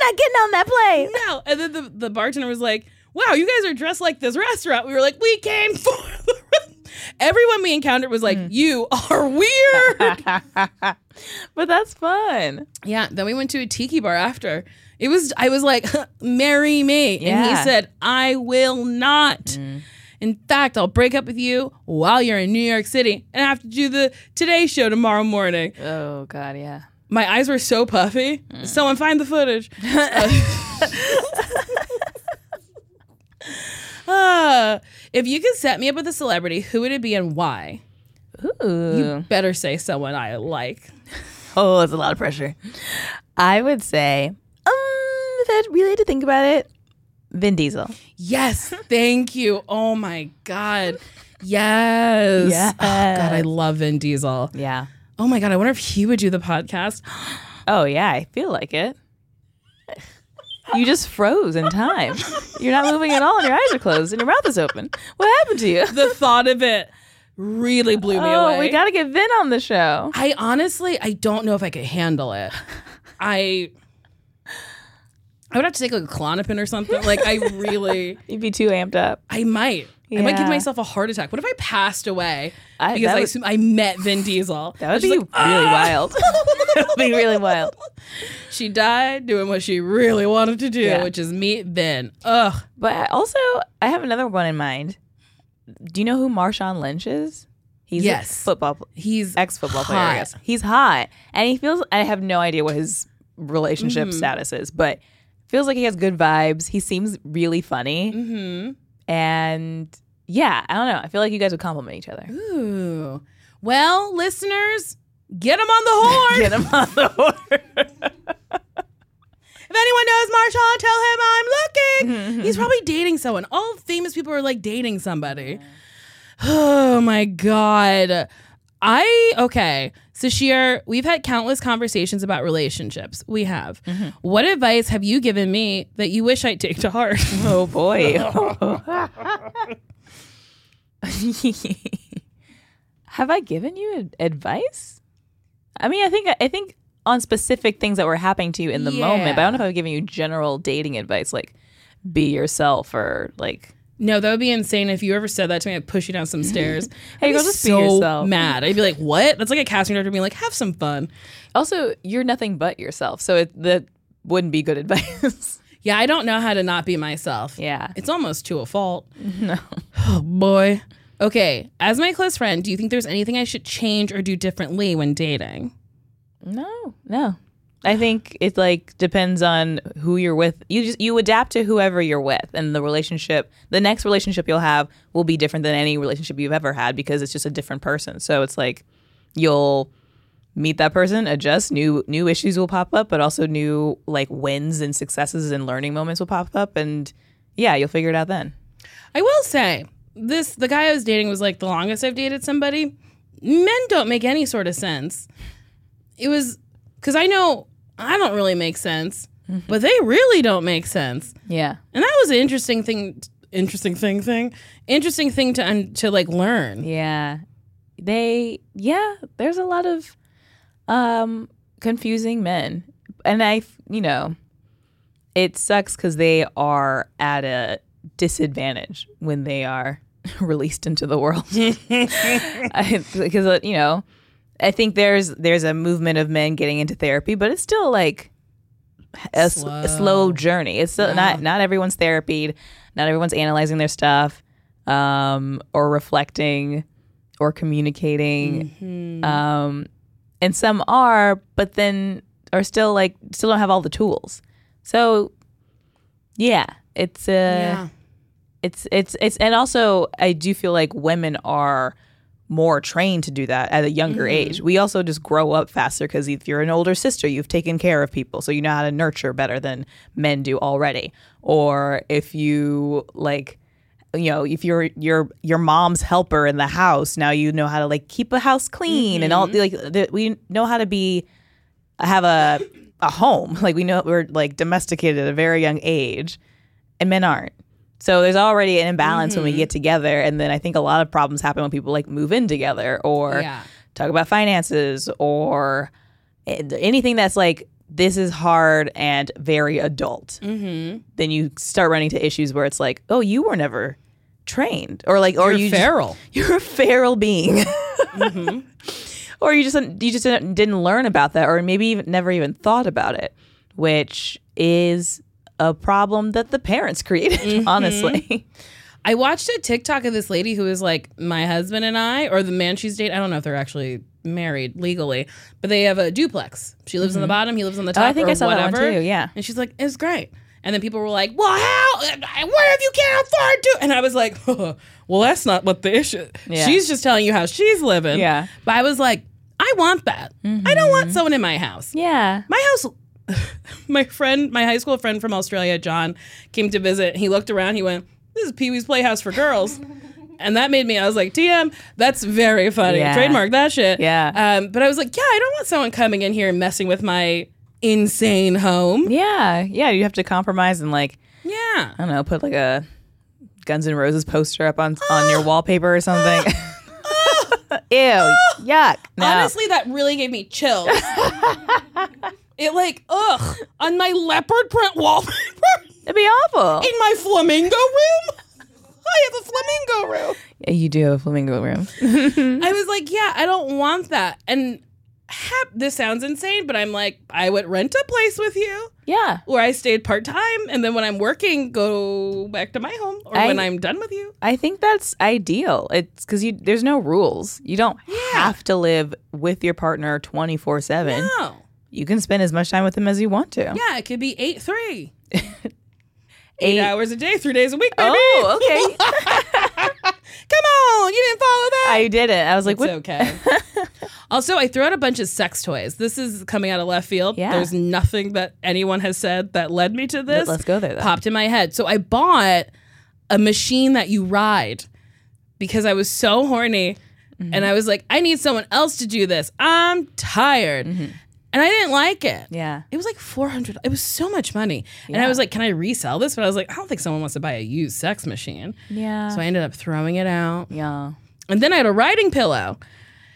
not getting on that plane. no. And then the, the bartender was like, wow, you guys are dressed like this restaurant. We were like, we came for the re-" Everyone we encountered was like, mm. you are weird. but that's fun. Yeah. Then we went to a tiki bar after. It was, I was like, marry me. And he said, I will not. Mm. In fact, I'll break up with you while you're in New York City and I have to do the Today Show tomorrow morning. Oh God, yeah. My eyes were so puffy. Mm. Someone find the footage. Uh, Uh, if you could set me up with a celebrity, who would it be and why? Ooh. Better say someone I like. Oh, that's a lot of pressure. I would say, um, if I had really had to think about it, Vin Diesel. Yes, thank you. Oh my god. Yes. Yes. Oh, god, I love Vin Diesel. Yeah. Oh my god, I wonder if he would do the podcast. Oh yeah, I feel like it. You just froze in time. You're not moving at all, and your eyes are closed, and your mouth is open. What happened to you? The thought of it really blew me Oh, away. we got to get Vin on the show. I honestly, I don't know if I could handle it. I, I would have to take like a Klonopin or something. Like I really, You'd be too amped up. I might. I might give myself a heart attack. What if I passed away I- because I, assume I met Vin Diesel? That would be like, really wild. that would be really wild. She died doing what she really wanted to do, Yeah. which is meet Vin. Ugh. But also, I have another one in mind. Do you know who Marshawn Lynch is? He's Yes. a football He's ex football player. I guess he's hot, and he feels. I have no idea what his relationship Mm-hmm. status is, but feels like he has good vibes. He seems really funny, Mm-hmm. And yeah, I don't know. I feel like you guys would compliment each other. Ooh. Well, listeners, get him on the horn. Get him on the horn. If anyone knows Marshawn, tell him I'm looking. He's probably dating someone. All famous people are like dating somebody. Oh my god. I okay. Sasheer, we've had countless conversations about relationships. We have. Mm-hmm. What advice have you given me that you wish I'd take to heart? oh boy. have I given you advice? I mean, I think I think on specific things that were happening to you in the moment, but I don't know if I've given you general dating advice, like be yourself or like no, that would be insane if you ever said that to me. I'd push you down some stairs. Hey, I'd girl, be just be so yourself. mad. I'd be like, "What?" That's like a casting director being like, "Have some fun." Also, you're nothing but yourself, so it, that wouldn't be good advice. Yeah, I don't know how to not be myself. yeah. It's almost to a fault. No. Oh boy. Okay, as my close friend, do you think there's anything I should change or do differently when dating? No, no. I think it like depends on who you're with. You just you adapt to whoever you're with, and the relationship, the next relationship you'll have will be different than any relationship you've ever had because it's just a different person. So it's like you'll meet that person, adjust, new new issues will pop up, but also new like wins and successes and learning moments will pop up, and yeah, you'll figure it out then. I will say this: the guy I was dating was like the longest I've dated somebody. Men don't make any sort of sense. It was because I know I don't really make sense, but they really don't make sense. Yeah. And that was an interesting thing. Interesting thing. Thing. Interesting thing to un- to like learn. Yeah. They yeah, there's a lot of um confusing men. And I, you know, it sucks cuz they are at a disadvantage when they are released into the world. Because uh, you know, I think there's there's a movement of men getting into therapy, but it's still like a, slow journey. It's still not not everyone's therapied, not everyone's analyzing their stuff, um, or reflecting, or communicating. Um, and some are, but then are still like still don't have all the tools. So, yeah, it's uh, Yeah. it's it's it's and also I do feel like women are more trained to do that at a younger mm-hmm. age. We also just grow up faster because if you're an older sister, you've taken care of people, so you know how to nurture better than men do already. Or if you like you know if you're your your mom's helper in the house now you know how to like keep a house clean and all mm-hmm. like the, we know how to be have a a home like we know we're like domesticated at a very young age and men aren't so there's already an imbalance when we get together and then i think a lot of problems happen when people like move in together or Yeah. talk about finances or anything that's like this is hard and very adult Mm-hmm. then you start running into issues where it's like oh you were never trained or like or You're you just- feral. you're a feral being or you just you just didn't, didn't learn about that, or maybe even never even thought about it, which is a problem that the parents created. Honestly, I watched a TikTok of this lady who was like, my husband and I, or the man she's dating. I don't know if they're actually married legally, but they have a duplex. She lives on the bottom, he lives on the top. Mm-hmm. Oh, I think or I saw that one whatever. too, yeah. And she's like, it's great. And then people were like, well, how? What if you can't afford to? And I was like, well, that's not what the issue. Yeah. She's just telling you how she's living. Yeah. But I was like, I want that. I don't want someone in my house. yeah, My house, my friend, my high school friend from Australia, John, came to visit. He looked around. He went, "This is Pee Wee's Playhouse for girls," and that made me. I was like, "TM, that's very funny. Yeah. Trademark that shit." Yeah. Um, but I was like, "Yeah, I don't want someone coming in here and messing with my insane home." yeah, yeah. You have to compromise and like Yeah. I don't know, put like a Guns N' Roses poster up on on your ah. wallpaper or something. Ah. Ew, ah. yuck. No. Honestly, that really gave me chills. It like, ugh, on my leopard print wallpaper it'd be awful. in my flamingo room. I have a flamingo room. Yeah, you do have a flamingo room. I was like, yeah, I don't want that. And hap- this sounds insane, but I'm like, I would rent a place with you yeah. where I stayed part time, and then when I'm working, go back to my home, or I- when I'm done with you. I think that's ideal. It's because you there's no rules. You don't have to live with your partner twenty four seven. No, You can spend as much time with them as you want to. yeah, it could be eight three. Eight- Eight hours a day, three days a week, baby. Oh, okay. Come on, you didn't follow that. I did it. I was like, It's what? okay. also, I threw out a bunch of sex toys. This is coming out of left field. Yeah. There's nothing that anyone has said that led me to this. Let's go there, then. Popped in my head. So I bought a machine that you ride because I was so horny. Mm-hmm. And I was like, I need someone else to do this. I'm tired. And I didn't like it. Mm-hmm. Yeah. It was like 400 It was so much money. And I was like, can I resell this? But I was like, I don't think someone wants to buy a used sex machine. Yeah. So I ended up throwing it out. yeah. And then I had a riding pillow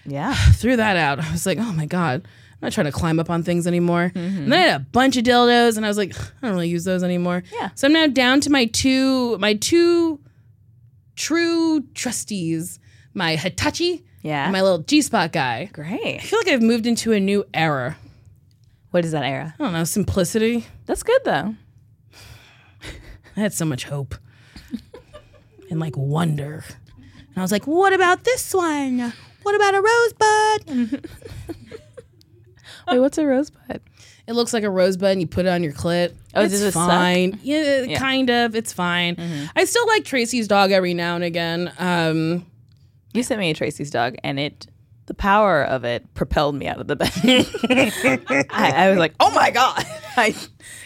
Yeah. threw that out. I was like, oh my God, I'm not trying to climb up on things anymore. And then I had a bunch of dildos and I was like, I don't really use those anymore. Yeah. So I'm now down to my two, my two true trustees, my Hitachi Yeah. my little G-spot guy. Great. I feel like I've moved into a new era. What is that era? I don't know, simplicity. That's good though. I had so much hope and like wonder. And I was like, what about this one? What about a rosebud? Wait, what's a rosebud? It looks like a rosebud and you put it on your clit. Oh, it's does it suck? fine. Yeah, Yeah. kind of. It's fine. I still like Tracy's dog every now and again. Um, You sent me a Tracy's dog, and it, the power of it propelled me out of the bed. I, I was like, oh my god, I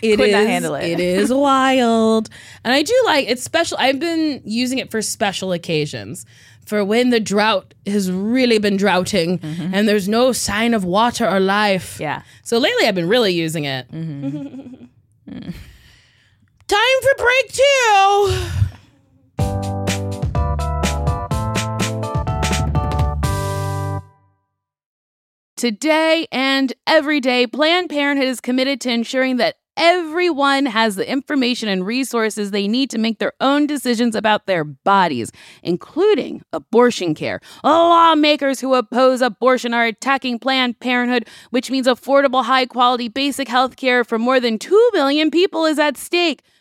it could not handle it. It is wild, and I do like it's special. I've been using it for special occasions. For when the drought has really been droughting and there's no sign of water or life. Mm-hmm. Yeah. So lately I've been really using it. Mm-hmm. Time for break two. Today and every day, Planned Parenthood is committed to ensuring that everyone has the information and resources they need to make their own decisions about their bodies, including abortion care. Lawmakers who oppose abortion are attacking Planned Parenthood, which means affordable, high quality, basic health care for more than 2 million people is at stake.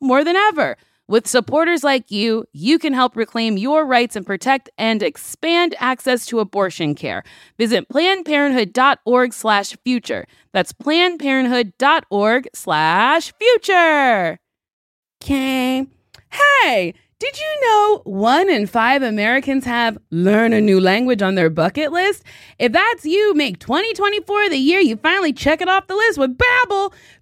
more than ever. With supporters like you, you can help reclaim your rights and protect and expand access to abortion care. Visit plannedparenthood.org slash future. That's plannedparenthood.org slash future. Okay. Hey, Did you know one in five Americans have learn a new language on their bucket list? If that's you, make 2024 the year you finally check it off the list with Babbel.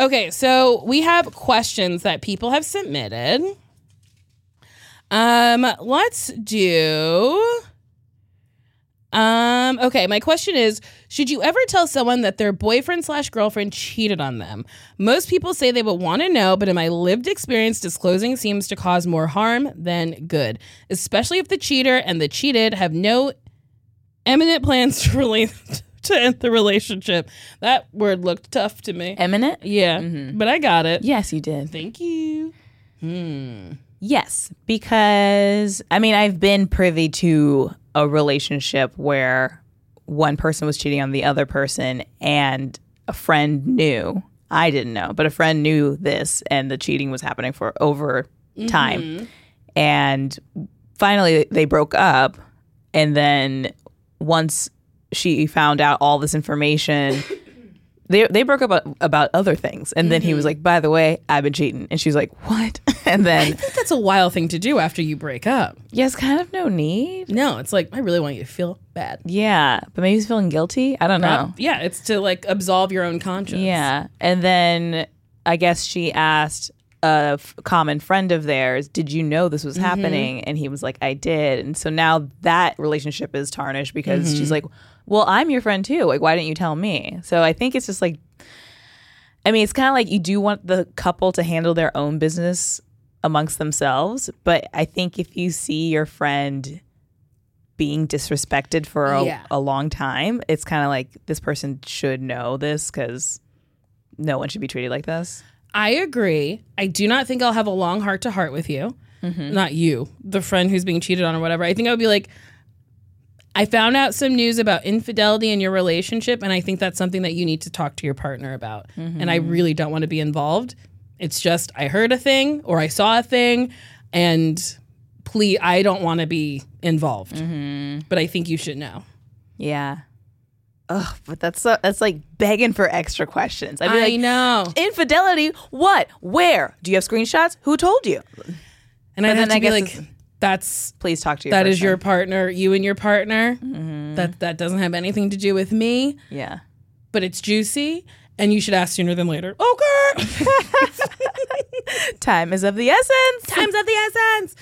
Okay, so we have questions that people have submitted. Um, let's do. Um, okay, my question is Should you ever tell someone that their boyfriend slash girlfriend cheated on them? Most people say they would want to know, but in my lived experience, disclosing seems to cause more harm than good, especially if the cheater and the cheated have no imminent plans to relate to end the relationship. That word looked tough to me. Eminent? Yeah, mm-hmm. but I got it. Yes, you did. Thank you. Hmm. Yes, because I mean, I've been privy to a relationship where one person was cheating on the other person and a friend knew. I didn't know, but a friend knew this and the cheating was happening for over mm-hmm. time. And finally they broke up and then once she found out all this information they they broke up about other things and then he was like by the way I've been cheating and she's like what and then. I think that's a wild thing to do after you break up. yes kind of no need No, it's like I really want you to feel bad. Yeah, but maybe he's feeling guilty. I don't know. Uh, yeah, it's to like absolve your own conscience. yeah, and then I guess she asked a f- common friend of theirs, "Did you know this was happening?" And he was like, "I did." And so now that relationship is tarnished because she's like, "Well, I'm your friend too. Like, why didn't you tell me?" So I think it's just like, I mean, it's kind of like you do want the couple to handle their own business amongst themselves, but I think if you see your friend being disrespected for a, Yeah. a long time, it's kind of like this person should know this because no one should be treated like this. I agree. I do not think I'll have a long heart to heart with you. Mm-hmm. Not you, the friend who's being cheated on or whatever. I think I would be like, I found out some news about infidelity in your relationship, and I think that's something that you need to talk to your partner about. And I mm-hmm. really don't want to be involved. It's just I heard a thing or I saw a thing, and please, I don't want to be involved. Mm-hmm. But I think you should know. Yeah. Ugh, but that's so, that's like begging for extra questions. I'd be I like, know. infidelity? What? Where? Do you have screenshots? Who told you? And I'd have then to I be guess like, that's Please talk to your that is person. your partner, you and your partner. That that doesn't have anything to do with me, yeah. but it's juicy, and you should ask sooner than later. Okay, Time is of the essence. time's of the essence.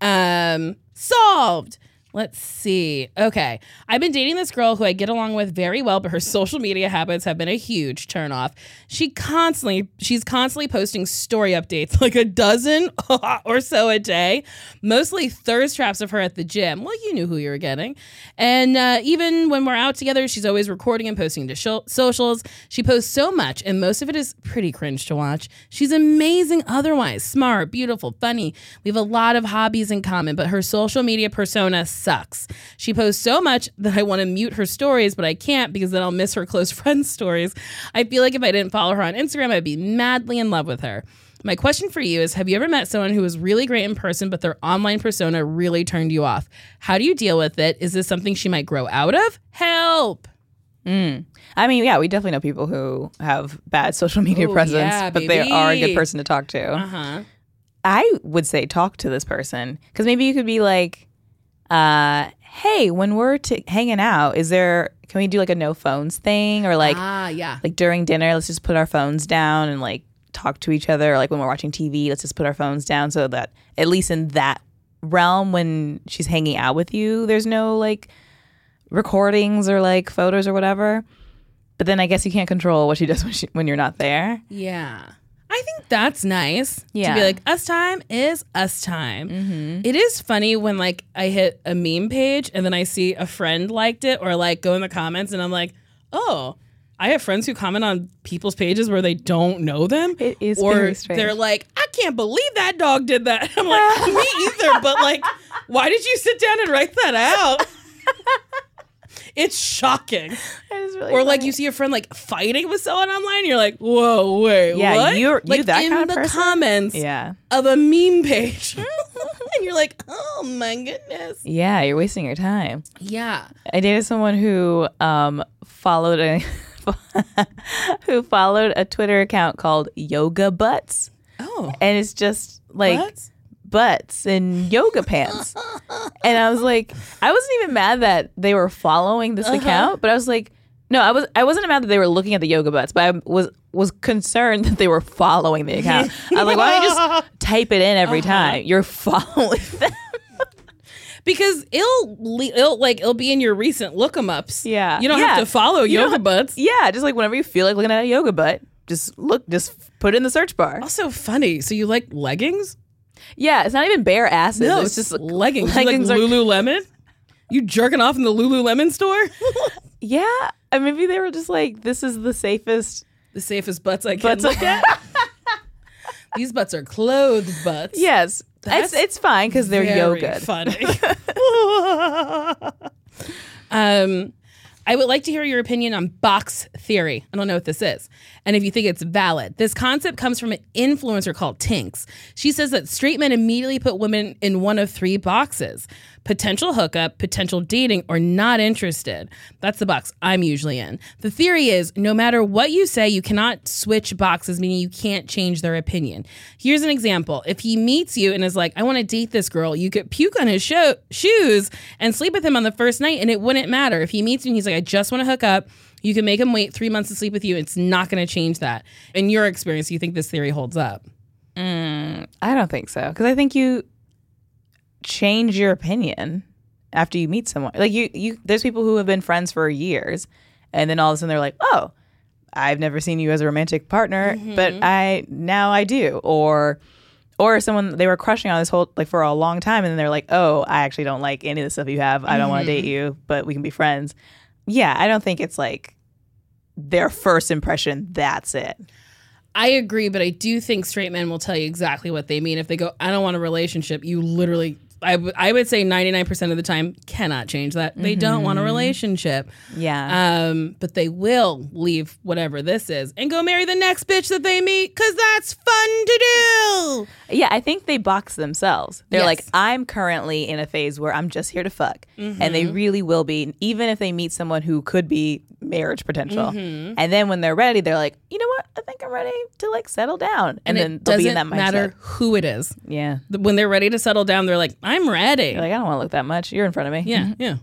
Um, solved. Let's see. Okay. I've been dating this girl who I get along with very well, but her social media habits have been a huge turnoff. She constantly, she's constantly posting story updates, like a dozen or so a day, mostly thirst traps of her at the gym. Well, you knew who you were getting. And uh, even when we're out together, she's always recording and posting to sho- socials. She posts so much, and most of it is pretty cringe to watch. She's amazing otherwise smart, beautiful, funny. We have a lot of hobbies in common, but her social media persona sucks. She posts so much that I want to mute her stories, but I can't because then I'll miss her close friends' stories. I feel like if I didn't follow her on Instagram, I'd be madly in love with her. My question for you is Have you ever met someone who was really great in person, but their online persona really turned you off? How do you deal with it? Is this something she might grow out of? Help! I mean, yeah, we definitely know people who have bad social media Oh, presence, yeah, but they are a good person to talk to. Uh huh. I would say talk to this person because maybe you could be like, uh, "Hey, when we're t- hanging out, is there? Can we do like a no phones thing or like ah, yeah. like during dinner? Let's just put our phones down and like talk to each other. Or like when we're watching TV, let's just put our phones down so that at least in that realm, when she's hanging out with you, there's no like recordings or like photos or whatever. But then I guess you can't control what she does when she when you're not there. Yeah. I think that's nice. To be like, us time is us time. Mm-hmm. It is funny when like I hit a meme page and then I see a friend liked it or like go in the comments and I'm like, oh, I have friends who comment on people's pages where they don't know them. It is or they're like, I can't believe that dog did that. I'm like, me either. But like, why did you sit down and write that out? it's shocking. Or like you see a friend like fighting with someone online, you're like, whoa, wait, Yeah, what? you're- you like that in kind of the person? comments yeah. of a meme page, and you're like, oh my goodness, Yeah, you're wasting your time. yeah. I dated someone who um, followed a who followed a Twitter account called Yoga Butts, Oh, and it's just like? Butts in yoga pants. and I was like, I wasn't even mad that they were following this uh-huh. account, but I was like, no, I was I wasn't mad that they were looking at the yoga butts, but I was was concerned that they were following the account. I was like, why don't you just type it in every uh-huh. time? You're following them. Because it'll, it'll like it'll be in your recent look 'em ups. Yeah. you don't Yeah. have to follow You yoga butts. Yeah, just like whenever you feel like looking at a yoga butt, just look, just put it in the search bar. Also funny. So you like leggings? Yeah, it's not even bare asses. No, it's just leggings. leggings you are- like Lululemon? You jerking off in the Lululemon store? yeah. And maybe they were just like, this is the safest. the safest butts I can Butts- look at. These butts are clothed butts. Yes, That's it's it's fine because they're Very yoga. Funny. um, I would like to hear your opinion on box theory. I don't know what this is. And if you think it's valid. This concept comes from an influencer called Tinx. She says that straight men immediately put women in one of three boxes potential hookup, potential dating, or not interested. That's the box I'm usually in. The theory is no matter what you say, you cannot switch boxes, meaning you can't change their opinion. Here's an example. If he meets you and is like, I want to date this girl, you could puke on his sho- shoes and sleep with him on the first night, and it wouldn't matter. If he meets you and he's like, I just want to hook up, you can make him wait three months to sleep with you. It's not going to change that. In your experience, you think this theory holds up? Mm, I don't think so because I think you change your opinion after you meet someone. Like you, you. There's people who have been friends for years, and then all of a sudden they're like, "Oh, I've never seen you as a romantic partner, but mm-hmm. I now I do." Or, or someone they were crushing on this whole like for a long time, and then they're like, "Oh, I actually don't like any of the stuff you have. I don't want to mm-hmm. date you, but we can be friends." Yeah, I don't think it's like their first impression. That's it. I agree, but I do think straight men will tell you exactly what they mean. If they go, I don't want a relationship, you literally, I, w- I would say 99% of the time cannot change that. They don't want a mm-hmm. relationship. Yeah. Um, but they will leave whatever this is and go marry the next bitch that they meet because that's fun to do. Yeah, I think they box themselves. They're Yes. like, I'm currently in a phase where I'm just here to fuck. And they mm-hmm. really will be, even if they meet someone who could be marriage potential. Mm-hmm. And then when they're ready, they're like, you know what? I think I'm ready to like settle down. And, And, then they'll doesn't be in that mindset. matter who it is. Yeah. When they're ready to settle down, they're like, I'm ready. You're like, I don't want to look that much. You're in front of me. yeah, yeah.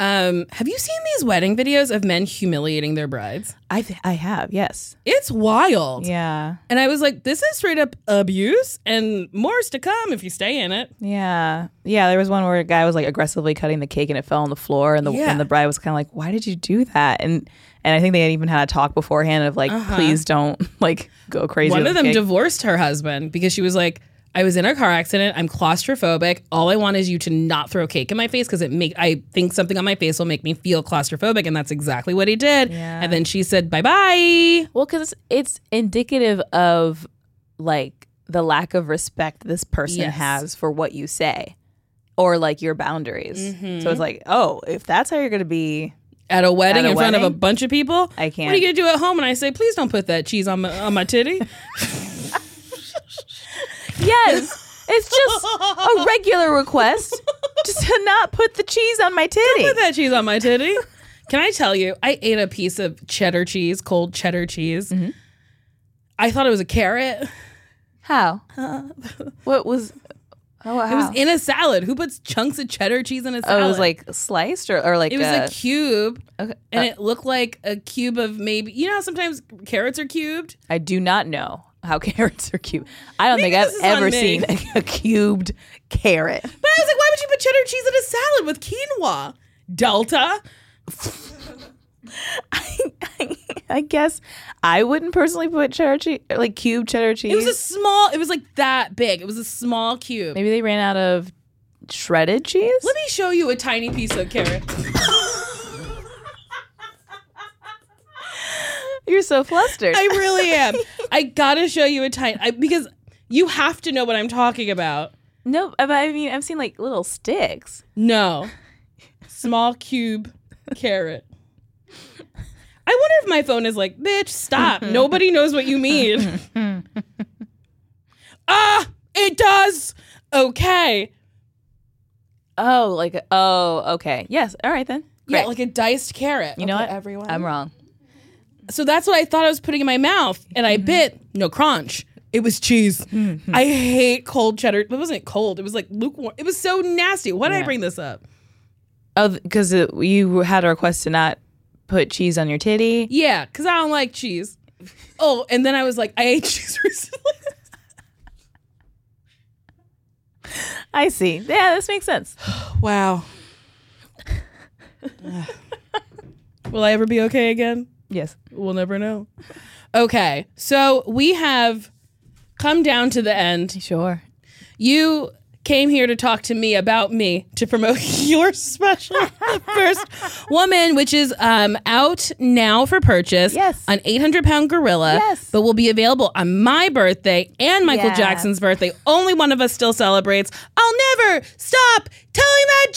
Um, have you seen these wedding videos of men humiliating their brides? I, th- I have, yes. It's wild. Yeah. And I was like, this is straight up abuse and more's to come if you stay in it. Yeah. Yeah. There was one where a guy was like aggressively cutting the cake and it fell on the floor and the Yeah. and the bride was kind of like, Why did you do that? And and I think they had even had a talk beforehand of like, please don't like go crazy. Uh-huh. One of the them cake. divorced her husband because she was like, I was in a car accident. I'm claustrophobic. All I want is you to not throw cake in my face because it make I think something on my face will make me feel claustrophobic, and that's exactly what he did. Yeah. And then she said, "Bye bye." Well, because it's indicative of like the lack of respect this person Yes. has for what you say or like your boundaries. Mm-hmm. So it's like, oh, if that's how you're going to be, At a wedding At a in front of a bunch of people, I can't. What are you gonna do at home? And I say, please don't put that cheese on my on my titty. yes, it's just a regular request just to not put the cheese on my titty. put that cheese on my titty. Can I tell you? I ate a piece of cheddar cheese, cold cheddar cheese. Mm-hmm. I thought it was a carrot. How? what was? Oh, wow. It was in a salad. Who puts chunks of cheddar cheese in a oh, salad? it was like sliced or, or like it was a, a cube, okay. and uh, it looked like a cube of maybe. You know how sometimes carrots are cubed. I do not know how carrots are cubed. I don't Maybe think I've this is on ever seen a, a cubed carrot. But I was like, why would you put cheddar cheese in a salad with quinoa? Delta. I guess I wouldn't personally put cheddar cheese, like cubed cheddar cheese. It was a small. It was like that big. It was a small cube. Maybe they ran out of shredded cheese. Let me show you a tiny piece of carrot. You're so flustered. I really am. I gotta show you a tiny I, because you have to know what I'm talking about. no, but I mean I've seen like little sticks. No, small cube carrot. I wonder if my phone is like, bitch, stop. Nobody knows what you mean. ah, it does. Okay. Oh, like oh, okay, yes, all right then. Yeah, Great. like a diced carrot. you know what? everyone? I'm wrong. So that's what I thought I was putting in my mouth, and I mm-hmm. bit. No crunch. It was cheese. Mm-hmm. I hate cold cheddar. It wasn't cold. It was like lukewarm. It was so nasty. Why did I Yeah. bring this up? Oh, because you had a request to not put cheese on your titty. Yeah, because I don't like cheese. Oh, and then I was like, I ate cheese recently. I see. Yeah, this makes sense. wow. Will I ever be okay again? Yes. We'll never know. Okay, so we have come down to the end. Sure. You came here to talk to me about me to promote your special, the first woman, which is um, out now for purchase. Yes. An 800 pound gorilla. Yes. But will be available on my birthday and Michael Yeah. Jackson's birthday. Only one of us still celebrates. I'll never stop telling that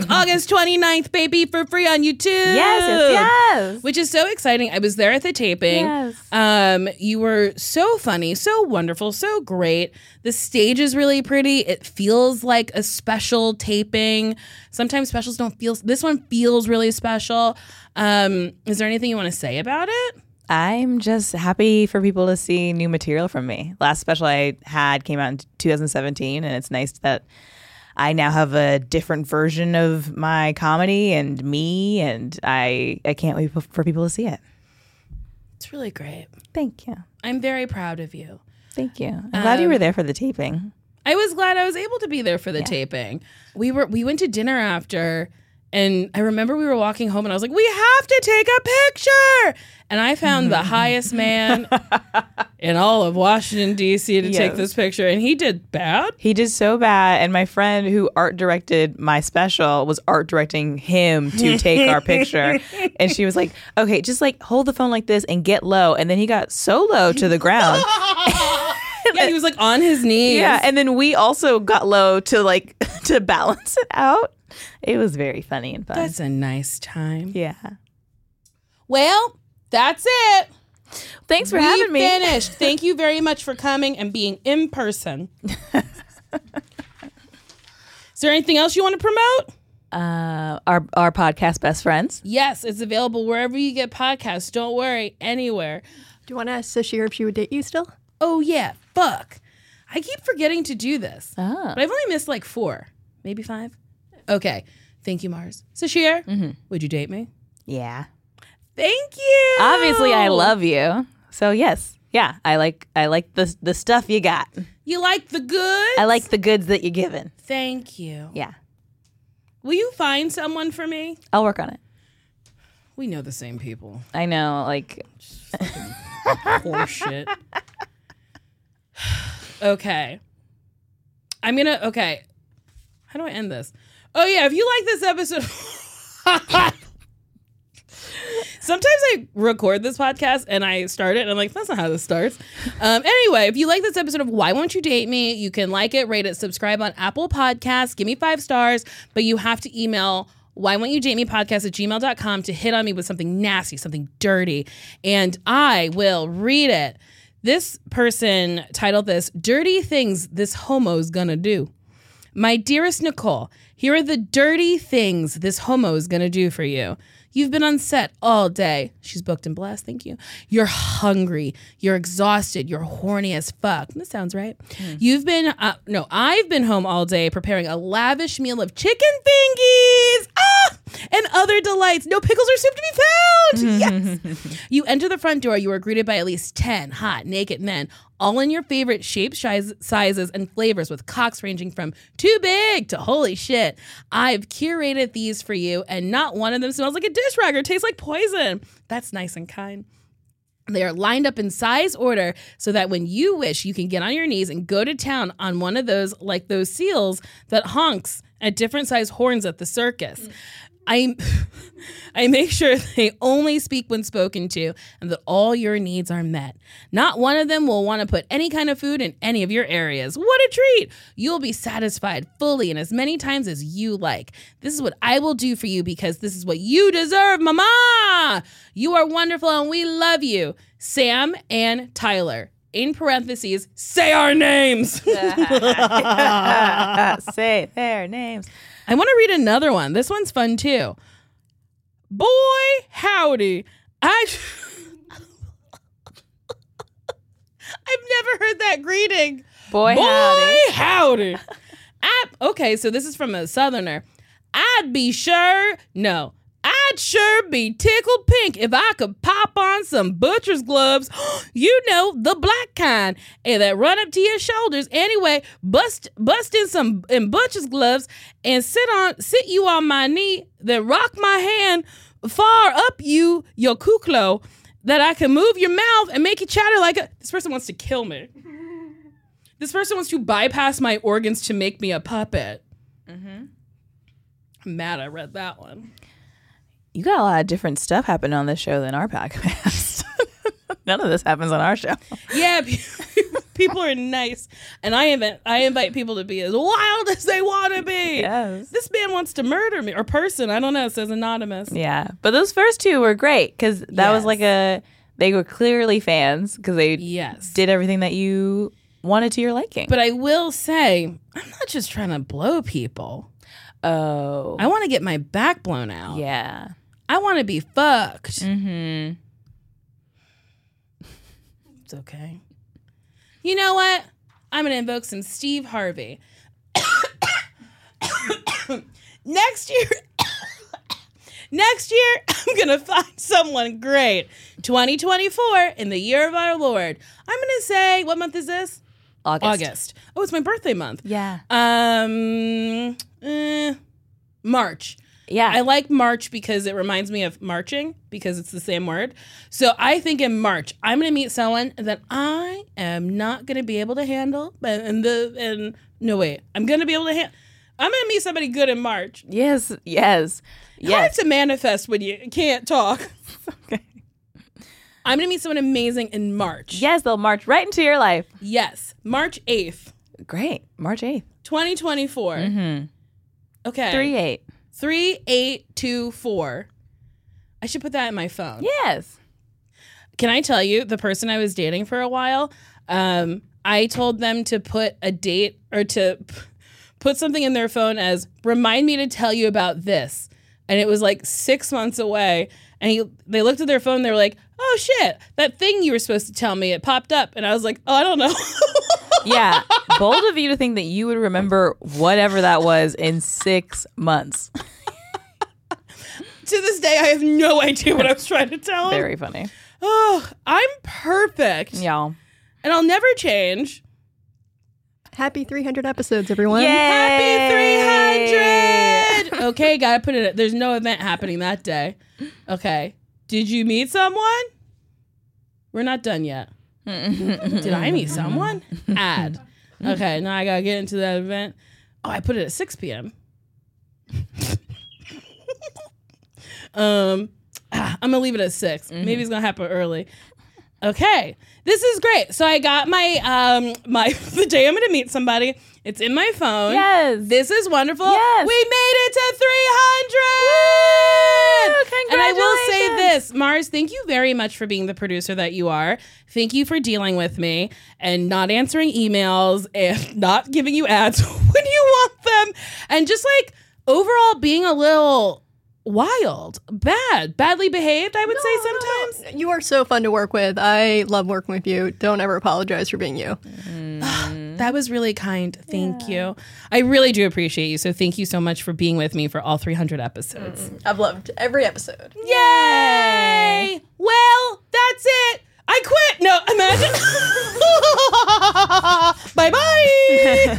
joke. August 29th, baby, for free on YouTube. Yes, yes, yes. Which is so exciting. I was there at the taping. Yes. Um, you were so funny, so wonderful, so great. The stage is really pretty. It feels like a special taping. Sometimes specials don't feel. This one feels really special. Um, is there anything you want to say about it? I'm just happy for people to see new material from me. Last special I had came out in 2017, and it's nice that I now have a different version of my comedy and me, and I I can't wait for people to see it. It's really great. Thank you, I'm very proud of you. Thank you. I'm glad you Um, were there for the taping. I was glad I was able to be there for the taping. We were we went to dinner after and I remember we were walking home and I was like, "We have to take a picture." And I found the highest man in all of Washington D.C. to take this picture and he did bad. He did so bad, and my friend who art directed my special was art directing him to take our picture. And she was like, "Okay, just like hold the phone like this and get low." And then he got so low to the ground. Yeah, he was like on his knees. Yeah, and then we also got low to like to balance it out. It was very funny and fun. that's a nice time. yeah. Well, that's it. Thanks for we having me. finished. Thank you very much for coming and being in person. Is there anything else you want to promote? Uh, our our podcast best friends. Yes, it's available wherever you get podcasts. Don't worry, anywhere. Do you want to ask Sasheer if she would date you still? Oh yeah, fuck. I keep forgetting to do this, Oh. but I've only missed like four, maybe five. Okay, thank you, Mars. Sasheer, mm-hmm. would you date me? Yeah. Thank you. Obviously, I love you. So yes, yeah, I like I like the the stuff you got. You like the goods? I like the goods that you're given. Thank you. Yeah, Will you find someone for me? I'll work on it. We know the same people. I know, like Horseshit. okay. I'm gonna. Okay. How do I end this? Oh yeah, if you like this episode. Sometimes I record this podcast and I start it and I'm like, that's not how this starts. Um, anyway, if you like this episode of Why Won't You Date Me, you can like it, rate it, subscribe on Apple Podcasts, give me five stars, but you have to email why won't you date me podcast at gmail.com to hit on me with something nasty, something dirty, and I will read it. This person titled this Dirty Things This Homo's Gonna Do. My dearest Nicole, here are the dirty things this homo is to do for you. You've been on set all day. She's booked and blessed, thank you. You're hungry. You're exhausted. You're horny as fuck. This sounds right. You've been, uh, no, I've been home all day preparing a lavish meal of chicken fingies ah! and other delights. No pickles or soup to be found. Yes. you enter the front door. You are greeted by at least 10 hot, naked men, all in your favorite shapes, size- sizes, and flavors, with cocks ranging from too big to holy shit. I've curated these for you, and not one of them smells like a dish rag or tastes like poison. That's nice and kind. They are lined up in size order so that when you wish, you can get on your knees and go to town on one of those, like those seals that honks at different size horns at the circus. I, I make sure they only speak when spoken to and that all your needs are met. Not one of them will want to put any kind of food in any of your areas. What a treat! You'll be satisfied fully and as many times as you like. This is what I will do for you because this is what you deserve, Mama! You are wonderful and we love you. Sam and Tyler. In parentheses, say our names. Say their names. I want to read another one. This one's fun too. Boy, howdy. I I've never heard that greeting. Boy, Boy, howdy. howdy. I, okay, so this is from a southerner. I'd be sure, no, I'd sure be tickled pink if I could pop on some butcher's gloves. you know, the black kind, and that run up to your shoulders. Anyway, bust bust in some in butcher's gloves and sit on sit you on my knee, then rock my hand far up you your kuklo that I can move your mouth and make you chatter like a this person wants to kill me. This person wants to bypass my organs to make me a puppet. Mm-hmm. I'm mad I read that one. You got a lot of different stuff happening on this show than our podcast. None of this happens on our show. Yeah, people are nice, and I invite I invite people to be as wild as they want to be. Yes. This man wants to murder me or person. I don't know. It says anonymous. Yeah, but those first two were great because that was like a they were clearly fans because they Yes. did everything that you wanted to your liking. But I will say, I'm not just trying to blow people. oh, I want to get my back blown out. yeah, I want to be fucked. mm-hmm. It's okay. You know what? I'm going to invoke some Steve Harvey. next year, next year, I'm going to find someone great. 2024, in the year of our Lord. I'm going to say, what month is this? August. August. Oh, it's my birthday month. Yeah, Um, eh, March. Yeah. I like March because it reminds me of marching because it's the same word. So I think in March I'm going to meet someone that I am not going to be able to handle. But and the and no wait, I'm going to be able to handle. I'm going to meet somebody good in March. yes, yes, Hard yes. to manifest when you can't talk. Okay. I'm going to meet someone amazing in March. Yes, they'll march right into your life. Yes, March 8th, Great, March eighth, 2024. mm-hmm. Okay. three eight. 3824. I should put that in my phone. Yes. Can I tell you, the person I was dating for a while, um, I told them to put a date or to p- put something in their phone as remind me to tell you about this. And it was like six months away. And he, they looked at their phone, they were like, oh shit, that thing you were supposed to tell me, it popped up. And I was like, oh, I don't know. Yeah, bold of you to think that you would remember whatever that was in six months. to this day, I have no idea what I was trying to tell him. Very funny. Oh, I'm perfect. Y'all. And I'll never change. Happy 300 episodes, everyone. Happy 300! okay, gotta put it. There's no event happening that day. Okay. Did you meet someone? We're not done yet. Did I meet someone? Add. Okay, now I gotta get into that event. Oh, I put it at 6 p.m. um, ah, I'm gonna leave it at 6. Maybe it's gonna happen early. Okay, this is great. So I got my um my the day I'm gonna meet somebody. It's in my phone. Yes. This is wonderful. Yes. We made it to 300. Woo! And I will Yes, Mars, thank you very much for being the producer that you are. Thank you for dealing with me and not answering emails and not giving you ads when you want them. And just like overall being a little wild, bad, badly behaved, I would say sometimes. You are so fun to work with. I love working with you. Don't ever apologize for being you. Mm. That was really kind. Thank you. I really do appreciate you. So thank you so much for being with me for all 300 episodes. Mm-hmm. I've loved every episode. Yay! Well, that's it. I quit. No, imagine. bye bye.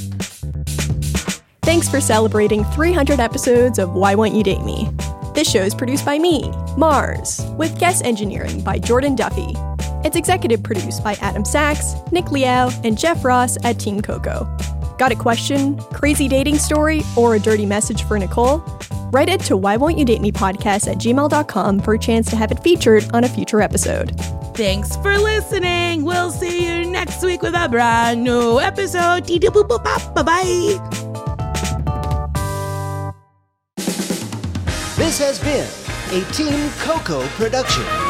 Thanks for celebrating 300 episodes of Why Won't You Date Me? This show is produced by me, Mars, with guest engineering by Jordan Duffy. It's executive produced by Adam Sachs, Nick Liao, and Jeff Ross at Team Coco. Got a question, crazy dating story, or a dirty message for Nicole? Write it to Why Won't You Date Me podcast at gmail.com for a chance to have it featured on a future episode. Thanks for listening. We'll see you next week with a brand new episode. Bye bye. This has been a Team Coco production.